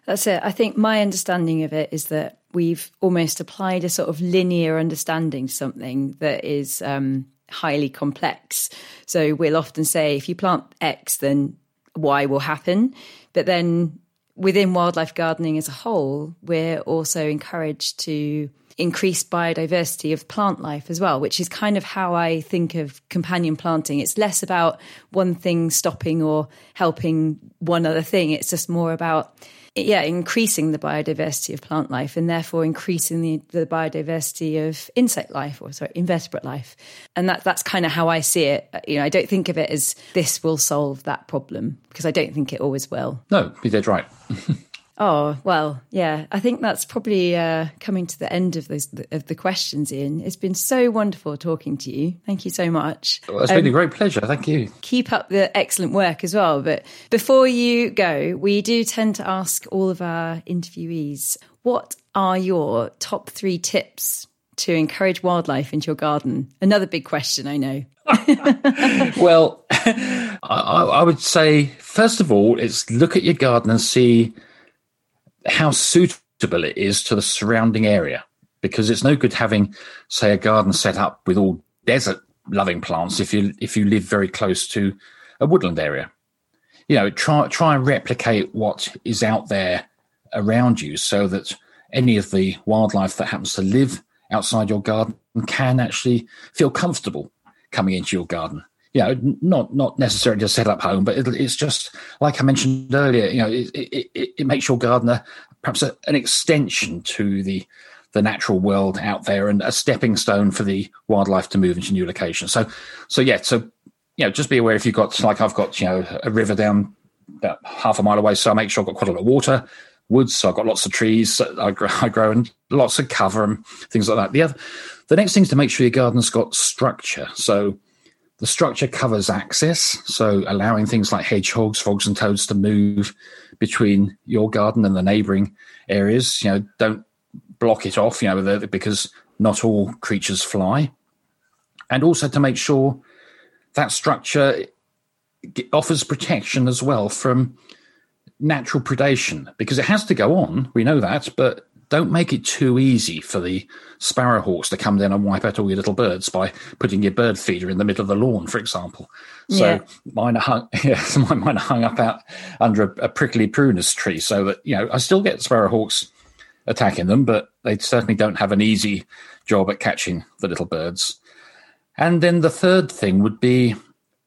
That's it. I think my understanding of it is that we've almost applied a sort of linear understanding to something that is um, highly complex. So we'll often say if you plant X, then Y will happen. But then within wildlife gardening as a whole, we're also encouraged to increase biodiversity of plant life as well, which is kind of how I think of companion planting. It's less about one thing stopping or helping one other thing. It's just more about yeah, increasing the biodiversity of plant life and therefore increasing the, the biodiversity of insect life or sorry, invertebrate life. And that that's kind of how I see it. Uh, you know, I don't think of it as this will solve that problem because I don't think it always will. No, you did right. Oh well, yeah. I think that's probably uh, coming to the end of those of the questions. Ian, it's been so wonderful talking to you. Thank you so much. Well, it's um, been a um, great pleasure. Thank you. Keep up the excellent work as well. But before you go, we do tend to ask all of our interviewees what are your top three tips to encourage wildlife into your garden? Another big question, I know. well, I, I would say first of all, it's look at your garden and see how suitable it is to the surrounding area because it's no good having say a garden set up with all desert loving plants if you if you live very close to a woodland area. You know try try and replicate what is out there around you so that any of the wildlife that happens to live outside your garden can actually feel comfortable coming into your garden you know, not not necessarily to set up home, but it, it's just like I mentioned earlier. You know, it, it, it makes your gardener perhaps a, an extension to the the natural world out there and a stepping stone for the wildlife to move into new locations. So, so yeah, so you know, just be aware if you've got like I've got you know a river down about half a mile away, so I make sure I've got quite a lot of water, woods. So I've got lots of trees I grow, I grow and lots of cover and things like that. The other, the next thing is to make sure your garden's got structure. So the structure covers access, so allowing things like hedgehogs, frogs, and toads to move between your garden and the neighbouring areas. You know, don't block it off. You know, because not all creatures fly, and also to make sure that structure offers protection as well from natural predation because it has to go on. We know that, but don't make it too easy for the sparrowhawks to come down and wipe out all your little birds by putting your bird feeder in the middle of the lawn, for example. So yeah. mine are hung, yeah, mine are hung up out under a, a, prickly prunus tree, so that you know I still get sparrowhawks attacking them, but they certainly don't have an easy job at catching the little birds. And then the third thing would be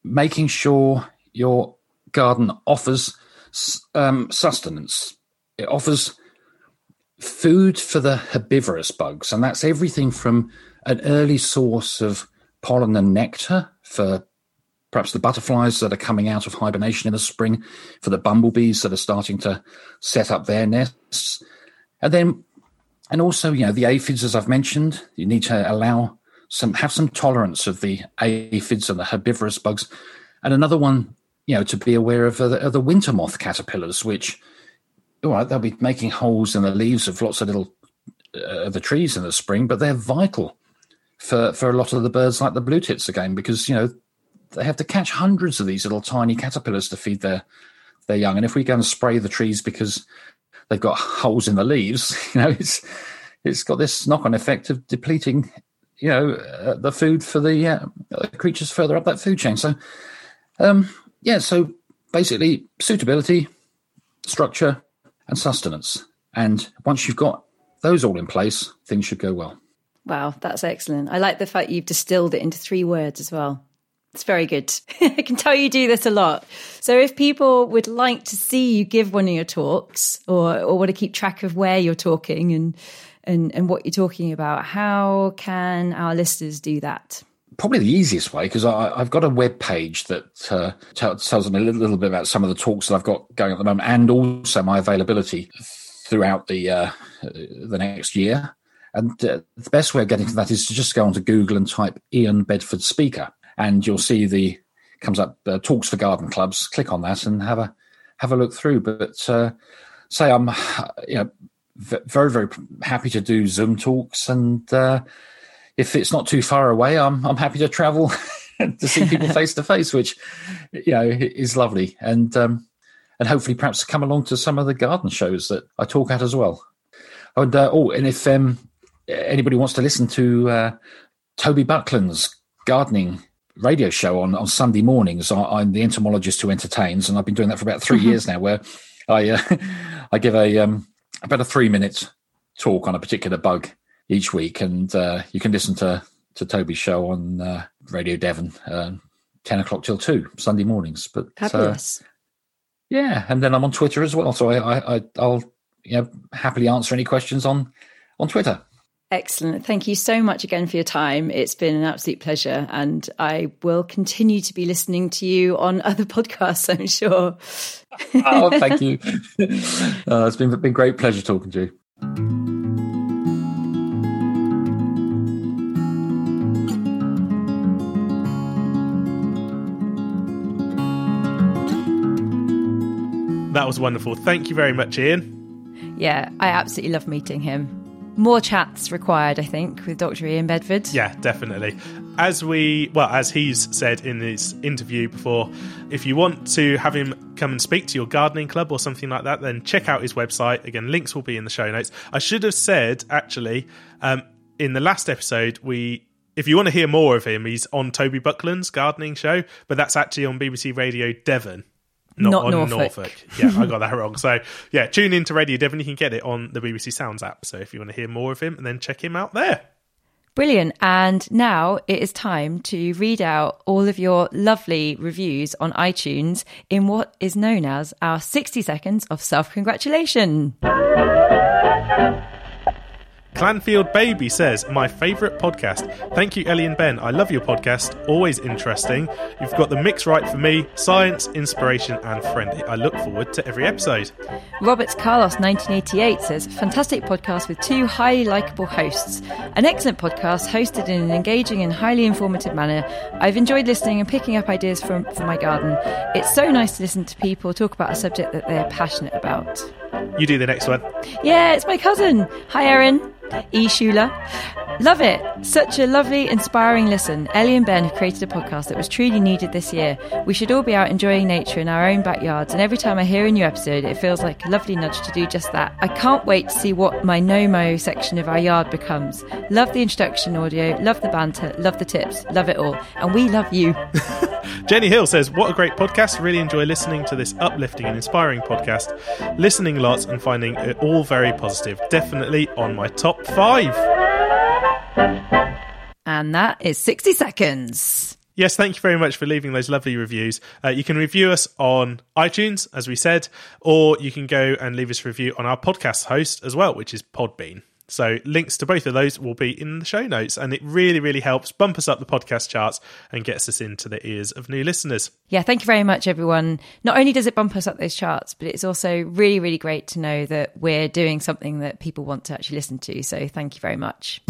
making sure your garden offers um, sustenance. It offers food for the herbivorous bugs, and that's everything from an early source of pollen and nectar for perhaps the butterflies that are coming out of hibernation in the spring, for the bumblebees that are starting to set up their nests. And then, and also, you know, the aphids, as I've mentioned, you need to allow some, have some tolerance of the aphids and the herbivorous bugs. And another one, you know, to be aware of are the, are the winter moth caterpillars, which, all right, they'll be making holes in the leaves of lots of little uh, the trees in the spring, but they're vital for for a lot of the birds like the blue tits again because you know they have to catch hundreds of these little tiny caterpillars to feed their their young. And if we go and spray the trees because they've got holes in the leaves, you know, it's it's got this knock on effect of depleting, you know, uh, the food for the uh, creatures further up that food chain. So, um, yeah, so basically suitability, structure, and sustenance. And once you've got those all in place, things should go well. Wow, that's excellent. I like the fact you've distilled it into three words as well. It's very good. I can tell you do this a lot. So if people would like to see you give one of your talks or, or want to keep track of where you're talking and, and, and what you're talking about, how can our listeners do that? Probably the easiest way because I've got a web page that uh, tells them a little, little, bit about some of the talks that I've got going at the moment and also my availability throughout the uh, the next year. And uh, the best way of getting to that is to just go onto Google and type Ian Bedford speaker, and you'll see the comes up uh, talks for garden clubs. Click on that and have a have a look through. But uh, say I'm you know very very happy to do Zoom talks, and uh, if it's not too far away, I'm I'm happy to travel to see people face to face, which you know is lovely. And um, and hopefully perhaps come along to some of the garden shows that I talk at as well. And uh, oh, and if um, anybody wants to listen to uh, Toby Buckland's gardening radio show on, on Sunday mornings, I, am the entomologist who entertains, and I've been doing that for about 3 mm-hmm. years now, where I uh, I give a um, about a three minute talk on a particular bug each week, and uh, you can listen to to Toby's show on uh, Radio Devon, uh, ten o'clock till two Sunday mornings. But uh, fabulous. Yeah, and then I'm on Twitter as well, so I, I I'll you know happily answer any questions on on Twitter. Excellent. Thank you so much again for your time. It's been an absolute pleasure. And I will continue to be listening to you on other podcasts, I'm sure. oh, thank you. Uh, it's been, been great pleasure talking to you. That was wonderful. Thank you very much, Ian. Yeah, I absolutely love meeting him. More chats required, I think, with Dr. Ian Bedford. Yeah, definitely. As we, well, as he's said in his interview before, if you want to have him come and speak to your gardening club or something like that, then check out his website. Again, links will be in the show notes. I should have said, actually, um, in the last episode, we if you want to hear more of him, he's on Toby Buckland's gardening show, but that's actually on BBC Radio Devon not, not on Norfolk. Norfolk. Yeah, I got that wrong. So yeah, tune in to Radio Devon. You can get it on the BBC Sounds app. So if you want to hear more of him, and then check him out there. Brilliant. And now it is time to read out all of your lovely reviews on iTunes in what is known as our 60 seconds of self congratulation. Clanfield Baby says, My favourite podcast. Thank you, Ellie and Ben. I love your podcast. Always interesting. You've got the mix right for me science, inspiration, and friendly. I look forward to every episode. Roberts Carlos 1988 says, Fantastic podcast with two highly likable hosts. An excellent podcast hosted in an engaging and highly informative manner. I've enjoyed listening and picking up ideas from, from my garden. It's so nice to listen to people talk about a subject that they're passionate about. You do the next one. Yeah, it's my cousin. Hi, Erin. E. Schuler. Love it. Such a lovely, inspiring listen. Ellie and Ben have created a podcast that was truly needed this year. We should all be out enjoying nature in our own backyards, and every time I hear a new episode, it feels like a lovely nudge to do just that. I can't wait to see what my no-mow section of our yard becomes. Love the introduction audio, love the banter, love the tips, love it all. And we love you. Jenny Hill says, What a great podcast. Really enjoy listening to this uplifting and inspiring podcast. Listening lots and finding it all very positive. Definitely on my top five. And that is 60 seconds. Yes, thank you very much for leaving those lovely reviews. Uh, you can review us on iTunes, as we said, or you can go and leave us a review on our podcast host as well, which is Podbean. So links to both of those will be in the show notes, and it really, really helps bump us up the podcast charts and gets us into the ears of new listeners. Yeah, thank you very much, everyone. Not only does it bump us up those charts, but it's also really, really great to know that we're doing something that people want to actually listen to. So thank you very much.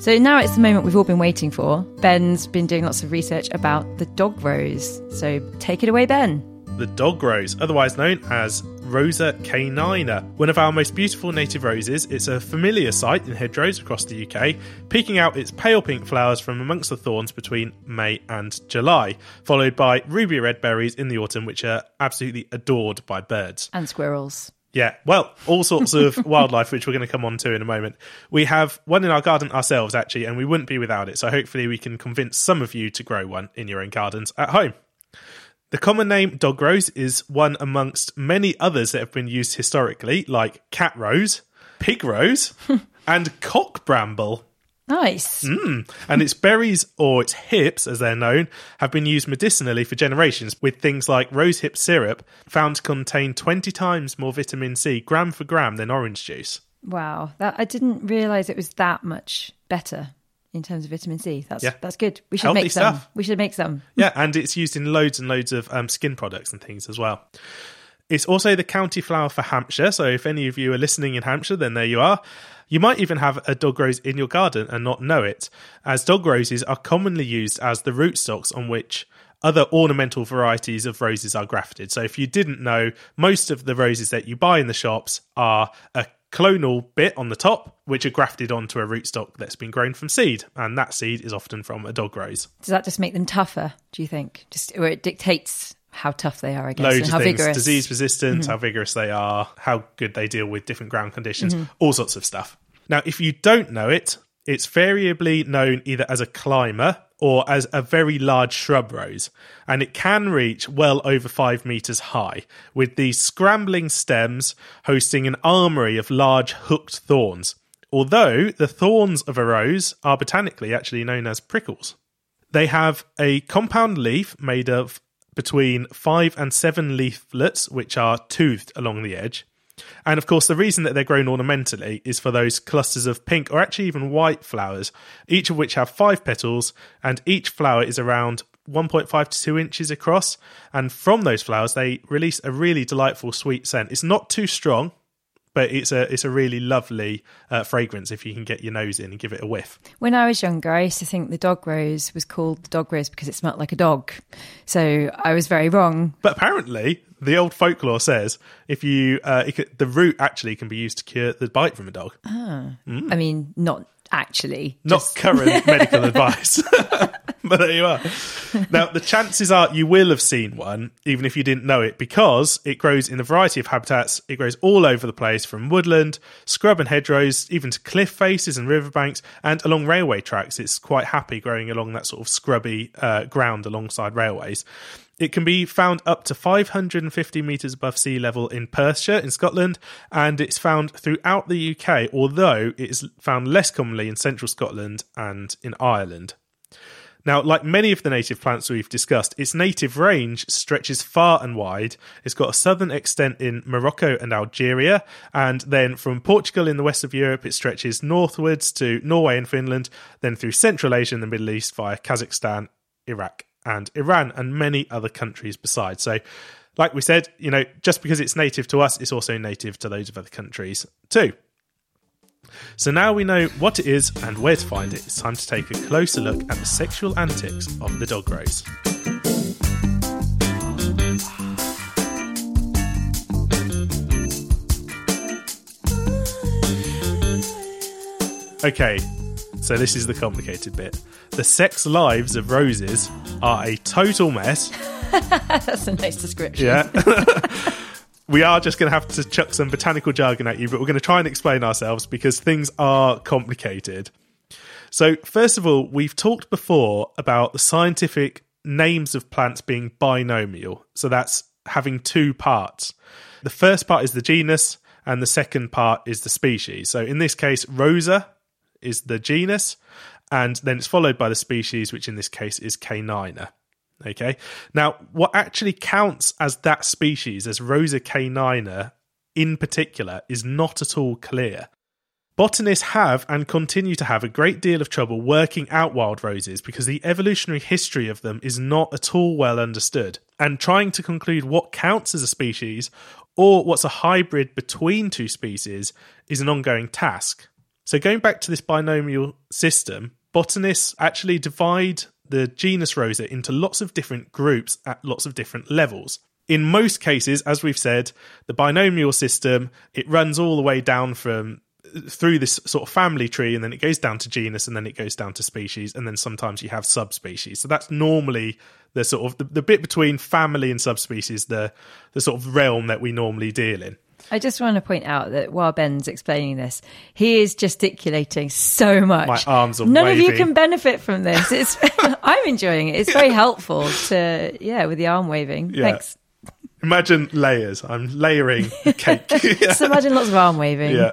So now it's the moment we've all been waiting for. Ben's been doing lots of research about the dog rose. So take it away, Ben. The dog rose, otherwise known as Rosa canina, one of our most beautiful native roses. It's a familiar sight in hedgerows across the UK, peeking out its pale pink flowers from amongst the thorns between May and July, followed by ruby red berries in the autumn, which are absolutely adored by birds. And squirrels. Yeah, well, all sorts of wildlife, which we're going to come on to in a moment. We have one in our garden ourselves, actually, and we wouldn't be without it. So hopefully, we can convince some of you to grow one in your own gardens at home. The common name dog rose is one amongst many others that have been used historically, like cat rose, pig rose, and cock bramble. Nice. Mm. And its berries, or its hips as they're known, have been used medicinally for generations, with things like rosehip syrup found to contain 20 times more vitamin C gram for gram than orange juice. Wow, that I didn't realize it was that much better in terms of vitamin C. That's Yeah. that's good. We should Healthy make some. stuff. We should make some. Yeah, and it's used in loads and loads of um, skin products and things as well. It's also the county flower for Hampshire. So if any of you are listening in Hampshire, then there you are. You might even have a dog rose in your garden and not know it, as dog roses are commonly used as the rootstocks on which other ornamental varieties of roses are grafted. So if you didn't know, most of the roses that you buy in the shops are a clonal bit on the top, which are grafted onto a rootstock that's been grown from seed, and that seed is often from a dog rose. Does that just make them tougher? Do you think? Just or it dictates how tough they are, I guess, loads and how things. vigorous. disease resistant mm-hmm. how vigorous they are how good they deal with different ground conditions mm-hmm. all sorts of stuff. Now if you don't know it it's variably known either as a climber or as a very large shrub rose and it can reach well over five meters high with these scrambling stems hosting an armory of large hooked thorns although the thorns of a rose are botanically actually known as prickles. They have a compound leaf made of between five and seven leaflets, which are toothed along the edge. And of course, the reason that they're grown ornamentally is for those clusters of pink or actually even white flowers, each of which have five petals, and each flower is around 1.5 to 2 inches across. And from those flowers, they release a really delightful sweet scent. It's not too strong, but it's a it's a really lovely uh, fragrance if you can get your nose in and give it a whiff. When I was younger, I used to think the dog rose was called the dog rose because it smelled like a dog. So I was very wrong. But apparently, the old folklore says if you uh, it the root actually can be used to cure the bite from a dog. I mean, not actually. Not just- current medical advice, but there you are. Now, the chances are you will have seen one, even if you didn't know it, because it grows in a variety of habitats. It grows all over the place, from woodland, scrub and hedgerows, even to cliff faces and riverbanks, and along railway tracks. It's quite happy growing along that sort of scrubby uh, ground alongside railways. It can be found up to 550 metres above sea level in Perthshire in Scotland, and it's found throughout the UK, although it is found less commonly in central Scotland and in Ireland. Now, like many of the native plants we've discussed, its native range stretches far and wide. It's got a southern extent in Morocco and Algeria, and then from Portugal in the west of Europe, it stretches northwards to Norway and Finland, then through Central Asia and the Middle East via Kazakhstan, Iraq, and Iran, and many other countries besides. So, like we said, you know, just because it's native to us, it's also native to loads of other countries too. So now we know what it is and where to find it, it's time to take a closer look at the sexual antics of the dog rose. Okay, so this is the complicated bit. The sex lives of roses are a total mess. That's a nice description. Yeah. we are just going to have to chuck some botanical jargon at you, but we're going to try and explain ourselves because things are complicated. So, first of all, we've talked before about the scientific names of plants being binomial. So, that's having two parts. The first part is the genus, and the second part is the species. So, in this case, Rosa is the genus, and then it's followed by the species, which in this case is canina. Okay. Now, what actually counts as that species, as Rosa canina in particular, is not at all clear. Botanists have and continue to have a great deal of trouble working out wild roses because the evolutionary history of them is not at all well understood. And trying to conclude what counts as a species or what's a hybrid between two species is an ongoing task. So, going back to this binomial system, botanists actually divide the genus Rosa into lots of different groups at lots of different levels. In most cases, as we've said, the binomial system it runs all the way down from through this sort of family tree and then it goes down to genus and then it goes down to species and then sometimes you have subspecies so that's normally the sort of the, the bit between family and subspecies the the sort of realm that we normally deal in I just want to point out that while Ben's explaining this, he is gesticulating so much. My arms are None waving. of you can benefit from this. It's I'm enjoying it. It's very helpful to yeah with the arm waving. Yeah. Thanks. imagine layers i'm layering cake Just imagine lots of arm waving. yeah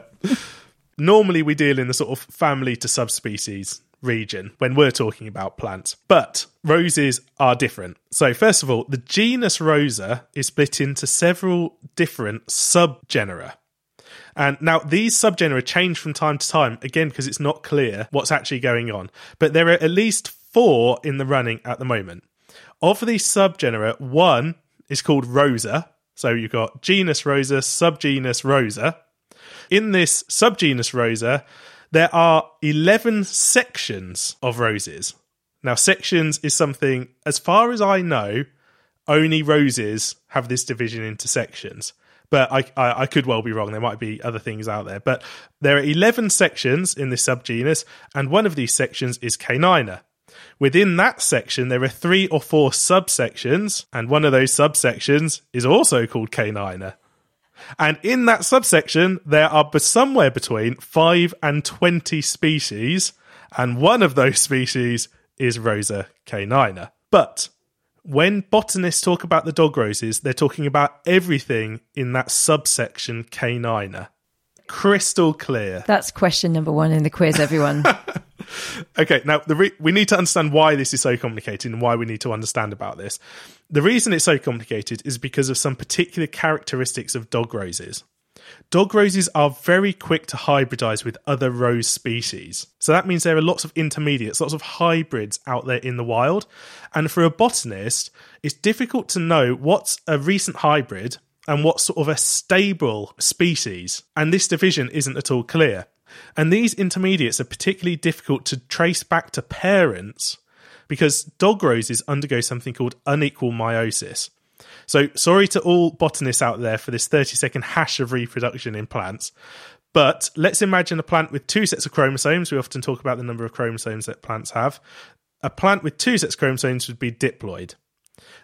normally we deal in the sort of family to subspecies region when we're talking about plants. But roses are different. So, first of all, the genus Rosa is split into several different subgenera. And now these subgenera change from time to time, again, because it's not clear what's actually going on. But there are at least four in the running at the moment. Of these subgenera, one is called Rosa. So you've got genus Rosa, subgenus Rosa. In this subgenus Rosa, there are 11 sections of roses. Now, sections is something, as far as I know, only roses have this division into sections. But I, I, I could well be wrong. There might be other things out there. But there are 11 sections in this subgenus, and one of these sections is canina. Within that section, there are three or four subsections, and one of those subsections is also called canina. And in that subsection, there are somewhere between 5 and 20 species, and one of those species is Rosa canina. But when botanists talk about the dog roses, they're talking about everything in that subsection canina. Crystal clear. That's question number one in the quiz, everyone. Okay, now the re- we need to understand why this is so complicated and why we need to understand about this. The reason it's so complicated is because of some particular characteristics of dog roses. Dog roses are very quick to hybridize with other rose species. So that means there are lots of intermediates, lots of hybrids out there in the wild. And for a botanist, it's difficult to know what's a recent hybrid and what's sort of a stable species. And this division isn't at all clear. And these intermediates are particularly difficult to trace back to parents because dog roses undergo something called unequal meiosis. So, sorry to all botanists out there for this 30 second hash of reproduction in plants. But let's imagine a plant with two sets of chromosomes. We often talk about the number of chromosomes that plants have. A plant with two sets of chromosomes would be diploid.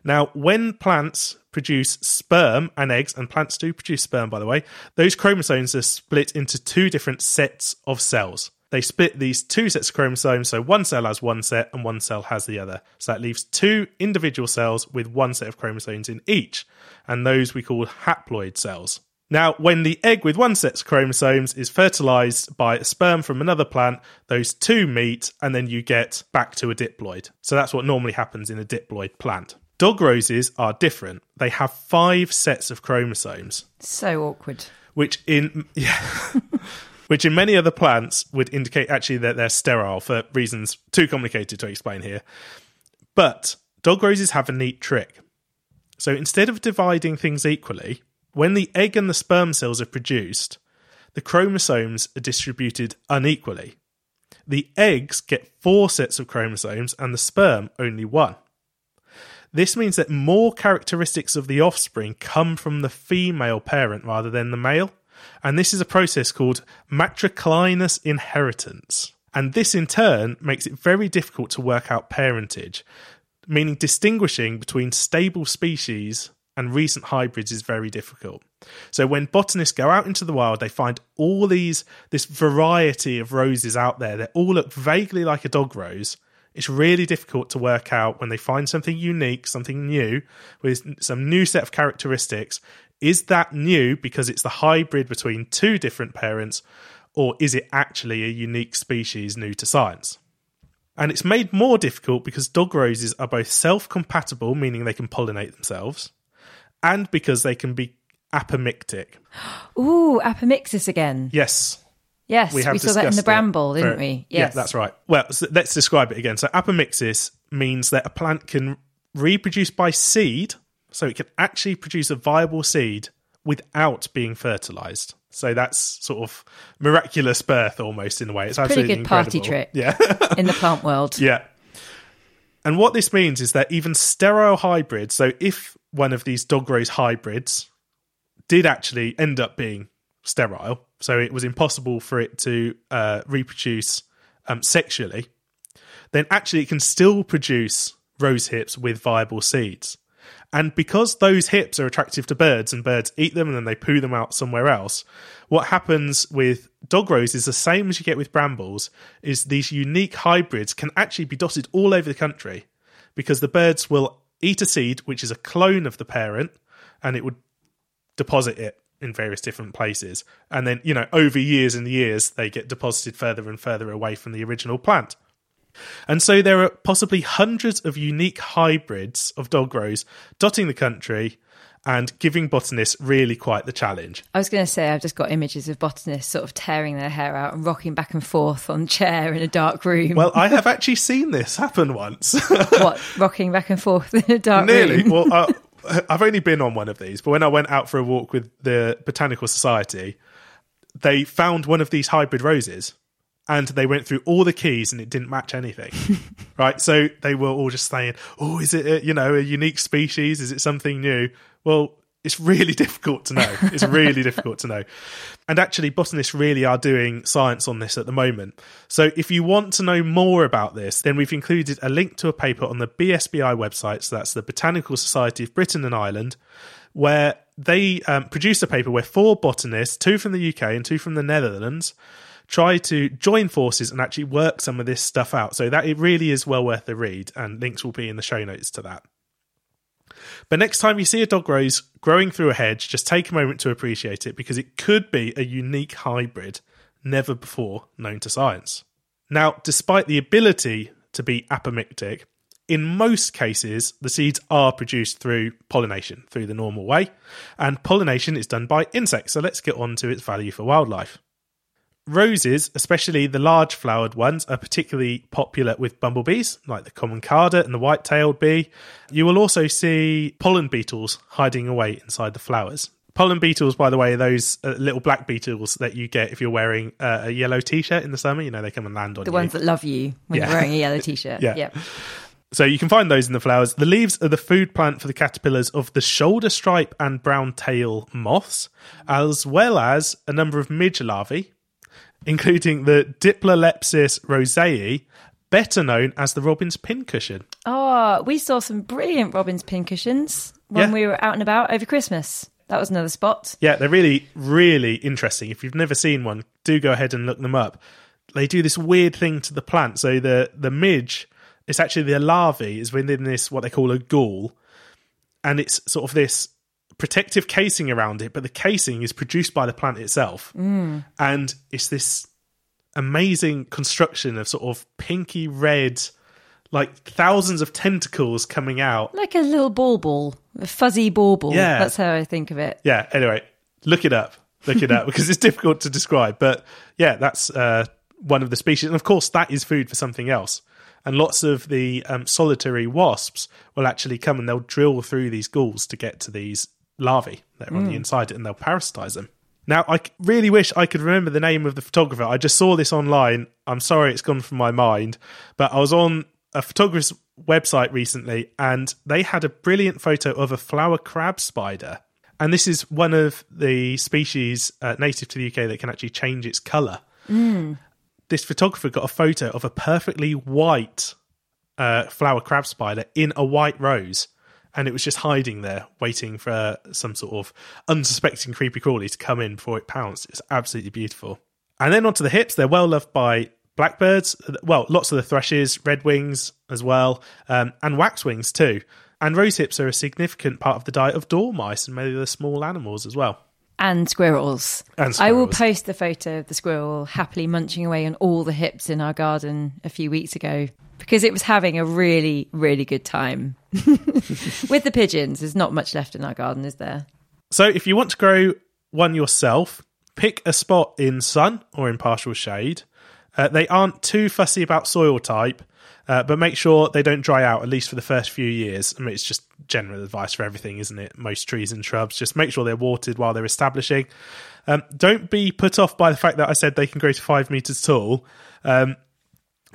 Now, when plants produce sperm and eggs, and plants do produce sperm, by the way, those chromosomes are split into two different sets of cells. They split these two sets of chromosomes, so one cell has one set and one cell has the other. So that leaves two individual cells with one set of chromosomes in each, and those we call haploid cells. Now, when the egg with one set of chromosomes is fertilized by a sperm from another plant, those two meet and then you get back to a diploid. So that's what normally happens in a diploid plant. Dog roses are different. They have five sets of chromosomes, so awkward. which in yeah, which in many other plants would indicate actually that they're sterile for reasons too complicated to explain here. But dog roses have a neat trick. So instead of dividing things equally, when the egg and the sperm cells are produced, the chromosomes are distributed unequally. The eggs get four sets of chromosomes and the sperm only one. This means that more characteristics of the offspring come from the female parent rather than the male. And this is a process called matriclinous inheritance. And this in turn makes it very difficult to work out parentage, meaning distinguishing between stable species and recent hybrids is very difficult. So when botanists go out into the wild, they find all these this variety of roses out there that all look vaguely like a dog rose. It's really difficult to work out when they find something unique, something new, with some new set of characteristics. Is that new because it's the hybrid between two different parents, or is it actually a unique species new to science? And it's made more difficult because dog roses are both self compatible, meaning they can pollinate themselves, and because they can be apomictic. Ooh, apomixis again. Yes. Yes, We we, saw that in the bramble, didn't for- we? Yeah, that's right. Well, so let's describe it again. So, apomixis means that a plant can reproduce by seed, so it can actually produce a viable seed without being fertilized. So that's sort of miraculous birth almost in a way. It's Pretty absolutely good party trick. Yeah. in the plant world. Yeah. And what this means is that even sterile hybrids, so if one of these dog rose hybrids did actually end up being sterile, so it was impossible for it to uh, reproduce um, sexually, then actually it can still produce rose hips with viable seeds. And because those hips are attractive to birds and birds eat them and then they poo them out somewhere else, what happens with dog rose is the same as you get with brambles, is these unique hybrids can actually be dotted all over the country because the birds will eat a seed which is a clone of the parent and it would deposit it in various different places. And then, you know, over years and years, they get deposited further and further away from the original plant. And so there are possibly hundreds of unique hybrids of dog rose dotting the country and giving botanists really quite the challenge. I was going to say, I've just got images of botanists sort of tearing their hair out and rocking back and forth on a chair in a dark room. Well, I have actually seen this happen once. what, rocking back and forth in a dark Nearly. room? Well, I, uh, I've only been on one of these, but when I went out for a walk with the Botanical Society, they found one of these hybrid roses and they went through all the keys and it didn't match anything. right? So they were all just saying, "Oh, is it a, you know, a unique species? Is it something new?" Well, it's really difficult to know. It's really difficult to know. And actually, botanists really are doing science on this at the moment. So, if you want to know more about this, then we've included a link to a paper on the BSBI website. So, that's the Botanical Society of Britain and Ireland, where they um, produced a paper where four botanists, two from the UK and two from the Netherlands, try to join forces and actually work some of this stuff out. So, that it really is well worth the read, and links will be in the show notes to that. But next time you see a dog rose growing through a hedge, just take a moment to appreciate it because it could be a unique hybrid never before known to science. Now, despite the ability to be apomictic, in most cases, the seeds are produced through pollination, through the normal way, and pollination is done by insects. So let's get on to its value for wildlife. Roses, especially the large flowered ones, are particularly popular with bumblebees, like the common carder and the white tailed bee. You will also see pollen beetles hiding away inside the flowers. Pollen beetles, by the way, are those uh, little black beetles that you get if you're wearing uh, a yellow t shirt in the summer. You know, they come and land on The you. The ones that love you when Yeah. you're wearing a yellow t-shirt. Yeah. Yep. So you can find those in the flowers. The leaves are the food plant for the caterpillars of the shoulder stripe and brown tail moths, as well as a number of midge larvae, including the Diplolepis rosae, better known as the robin's pincushion. Oh, we saw some brilliant Robin's pincushions when Yeah. we were out and about over Christmas. That was another spot. Yeah, they're really, really interesting. If you've never seen one, do go ahead and look them up. They do this weird thing to the plant. So the the midge, it's actually the larvae is within this what they call a gall, and it's sort of this protective casing around it, but the casing is produced by the plant itself, and it's this amazing construction of sort of pinky red, like thousands of tentacles coming out. Like a little bauble, a fuzzy bauble. Yeah. That's how I think of it. yeah anyway look it up. Look it up because it's difficult to describe. But yeah that's uh, one of the species. And of course that is food for something else. And lots of the um, solitary wasps will actually come and they'll drill through these galls to get to these larvae that are on the inside and they'll parasitize them. Now I really wish i could remember the name of the photographer. I just saw this online. I'm sorry it's gone from my mind but i was on a photographer's website recently and they had a brilliant photo of a flower crab spider. And this is one of the species uh, native to the UK that can actually change its colour. This photographer got a photo of a perfectly white uh, flower crab spider in a white rose, and it was just hiding there, waiting for some sort of unsuspecting creepy crawly to come in before it pounced. It's absolutely beautiful. And then onto the hips, they're well loved by blackbirds, well, lots of the thrushes, redwings as well, um, and waxwings too. And rose hips are a significant part of the diet of dormice and many of the small animals as well. And squirrels. And I will post the photo of the squirrel happily munching away on all the hips in our garden a few weeks ago. because it was having a really, really good time. With the pigeons, there's not much left in our garden, is there? So if you want to grow one yourself, pick a spot in sun or in partial shade. Uh, they aren't too fussy about soil type, uh, but make sure they don't dry out at least for the first few years. I mean, it's just general advice for everything, isn't it? Most trees and shrubs, just make sure they're watered while they're establishing. Um, don't be put off by the fact that I said they can grow to five meters tall. Um,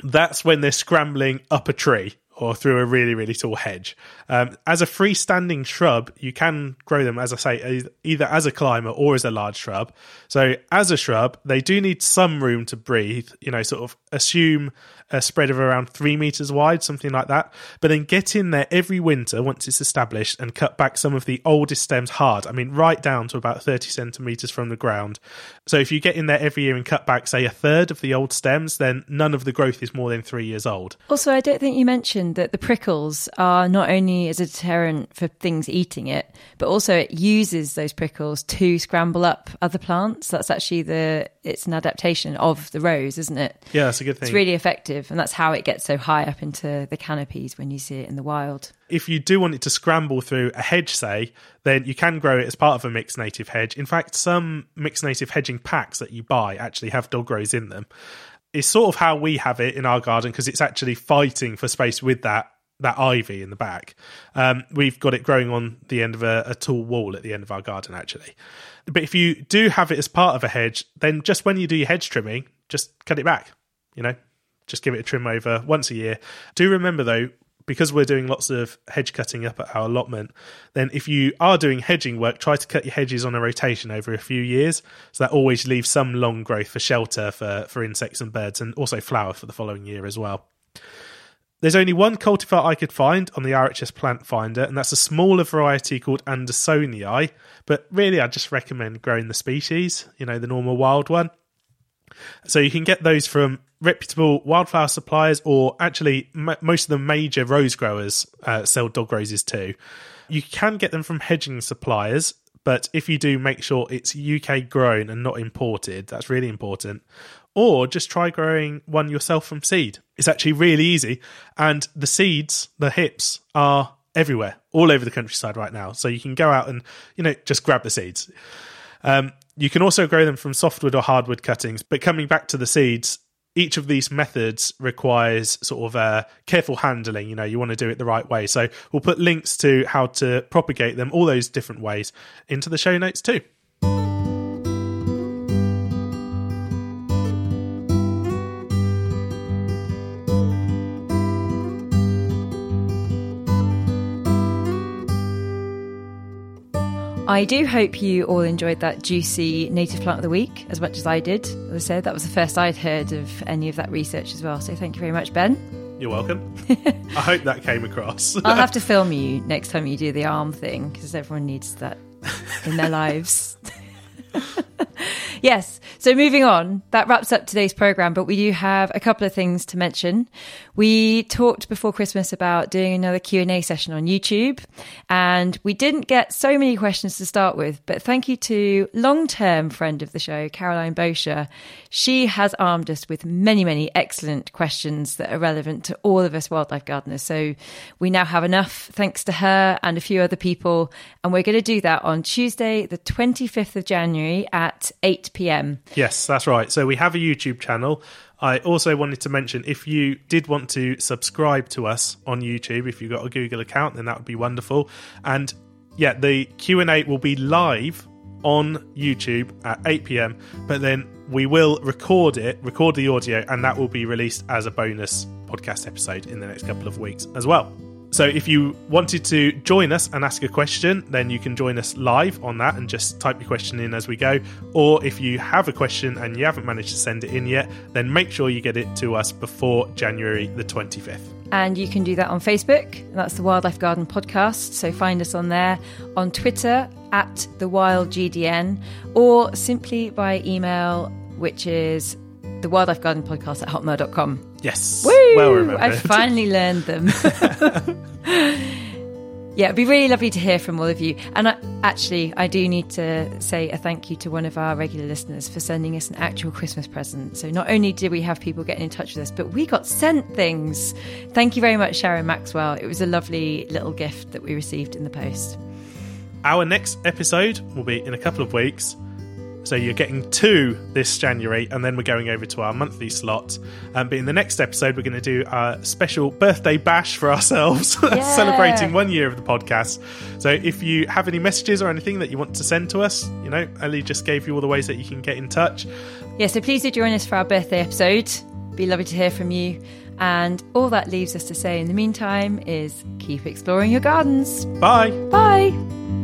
that's when they're scrambling up a tree or through a really, really tall hedge. Um, as a freestanding shrub, you can grow them, as I say, either as a climber or as a large shrub. So, as a shrub, they do need some room to breathe, you know, sort of assume a spread of around three meters wide, something like that. But then get in there every winter once it's established and cut back some of the oldest stems hard. I mean, right down to about 30 centimeters from the ground. So if you get in there every year and cut back, say, a third of the old stems, then none of the growth is more than three years old. Also, I don't think you mentioned that the prickles are not only as a deterrent for things eating it, but also it uses those prickles to scramble up other plants. That's actually the, it's an adaptation of the rose, isn't it? Yeah, that's a good thing. It's really effective and that's how it gets so high up into the canopies when you see it in the wild. If you do want it to scramble through a hedge, say, then you can grow it as part of a mixed native hedge. In fact, some mixed native hedging packs that you buy actually have dog rose in them. It's sort of how we have it in our garden because it's actually fighting for space with that that ivy in the back. Um, we've got it growing on the end of a, a, tall wall at the end of our garden, actually. But if you do have it as part of a hedge, then just when you do your hedge trimming, just cut it back. You know, just give it a trim over once a year. Do remember though, because we're doing lots of hedge cutting up at our allotment, then if you are doing hedging work, try to cut your hedges on a rotation over a few years. So that always leaves some long growth for shelter for, for insects and birds and also flower for the following year as well. There's only one cultivar I could find on the RHS plant finder, and that's a smaller variety called Andersonii. But really, I just recommend growing the species, you know, the normal wild one. So you can get those from reputable wildflower suppliers, or actually, m- most of the major rose growers uh, sell dog roses too. You can get them from hedging suppliers, but if you do, make sure it's UK grown and not imported. That's really important. Or just try growing one yourself from seed. It's actually really easy, and the seeds, the hips, are everywhere, all over the countryside right now. So you can go out and you know just grab the seeds. Um, you can also grow them from softwood or hardwood cuttings, but coming back to the seeds, each of these methods requires sort of uh, careful handling. You know, you want to do it the right way. So we'll put links to how to propagate them, all those different ways, into the show notes too. I do hope you all enjoyed that juicy native plant of the week as much as I did. As I said, that was the first I'd heard of any of that research as well. So thank you very much, Ben. You're welcome. I hope that came across. I'll have to film you next time you do the arm thing because everyone needs that in their lives. yes. So moving on, that wraps up today's program, but we do have a couple of things to mention. We talked before Christmas about doing another Q&A session on YouTube, and we didn't get so many questions to start with, but thank you to long-term friend of the show, Caroline Boscher. She has armed us with many, many excellent questions that are relevant to all of us wildlife gardeners. So we now have enough thanks to her and a few other people, and we're going to do that on Tuesday, the 25th of January at 8 p.m. Yes, that's right. So we have a YouTube channel. I also wanted to mention if you did want to subscribe to us on YouTube, if you've got a Google account, then that would be wonderful. And yeah, the Q&A will be live on YouTube at 8 p.m. But then we will record it, record the audio, and that will be released as a bonus podcast episode in the next couple of weeks as well. So if you wanted to join us and ask a question, then you can join us live on that and just type your question in as we go. Or if you have a question and you haven't managed to send it in yet, then make sure you get it to us before January the 25th. And you can do that on Facebook. That's the Wildlife Garden Podcast. So find us on there. On Twitter at the Wild GDN, or simply by email, which is the Wildlife Garden Podcast at hotmail.com. Yes. Woo! Well remembered. I finally learned them. yeah, it'd be really lovely to hear from all of you. And I, actually, I do need to say a thank you to one of our regular listeners for sending us an actual Christmas present. So not only did we have people getting in touch with us, but we got sent things. Thank you very much, Sharon Maxwell. It was a lovely little gift that we received in the post. Our next episode will be in a couple of weeks. So you're getting two this January, and then we're going over to our monthly slot. Um, but in the next episode, we're going to do a special birthday bash for ourselves, Yeah. celebrating one year of the podcast. So if you have any messages or anything that you want to send to us, you know, Ali just gave you all the ways that you can get in touch. Yeah, so please do join us for our birthday episode. Be lovely to hear from you. And all that leaves us to say in the meantime is keep exploring your gardens. Bye. Bye.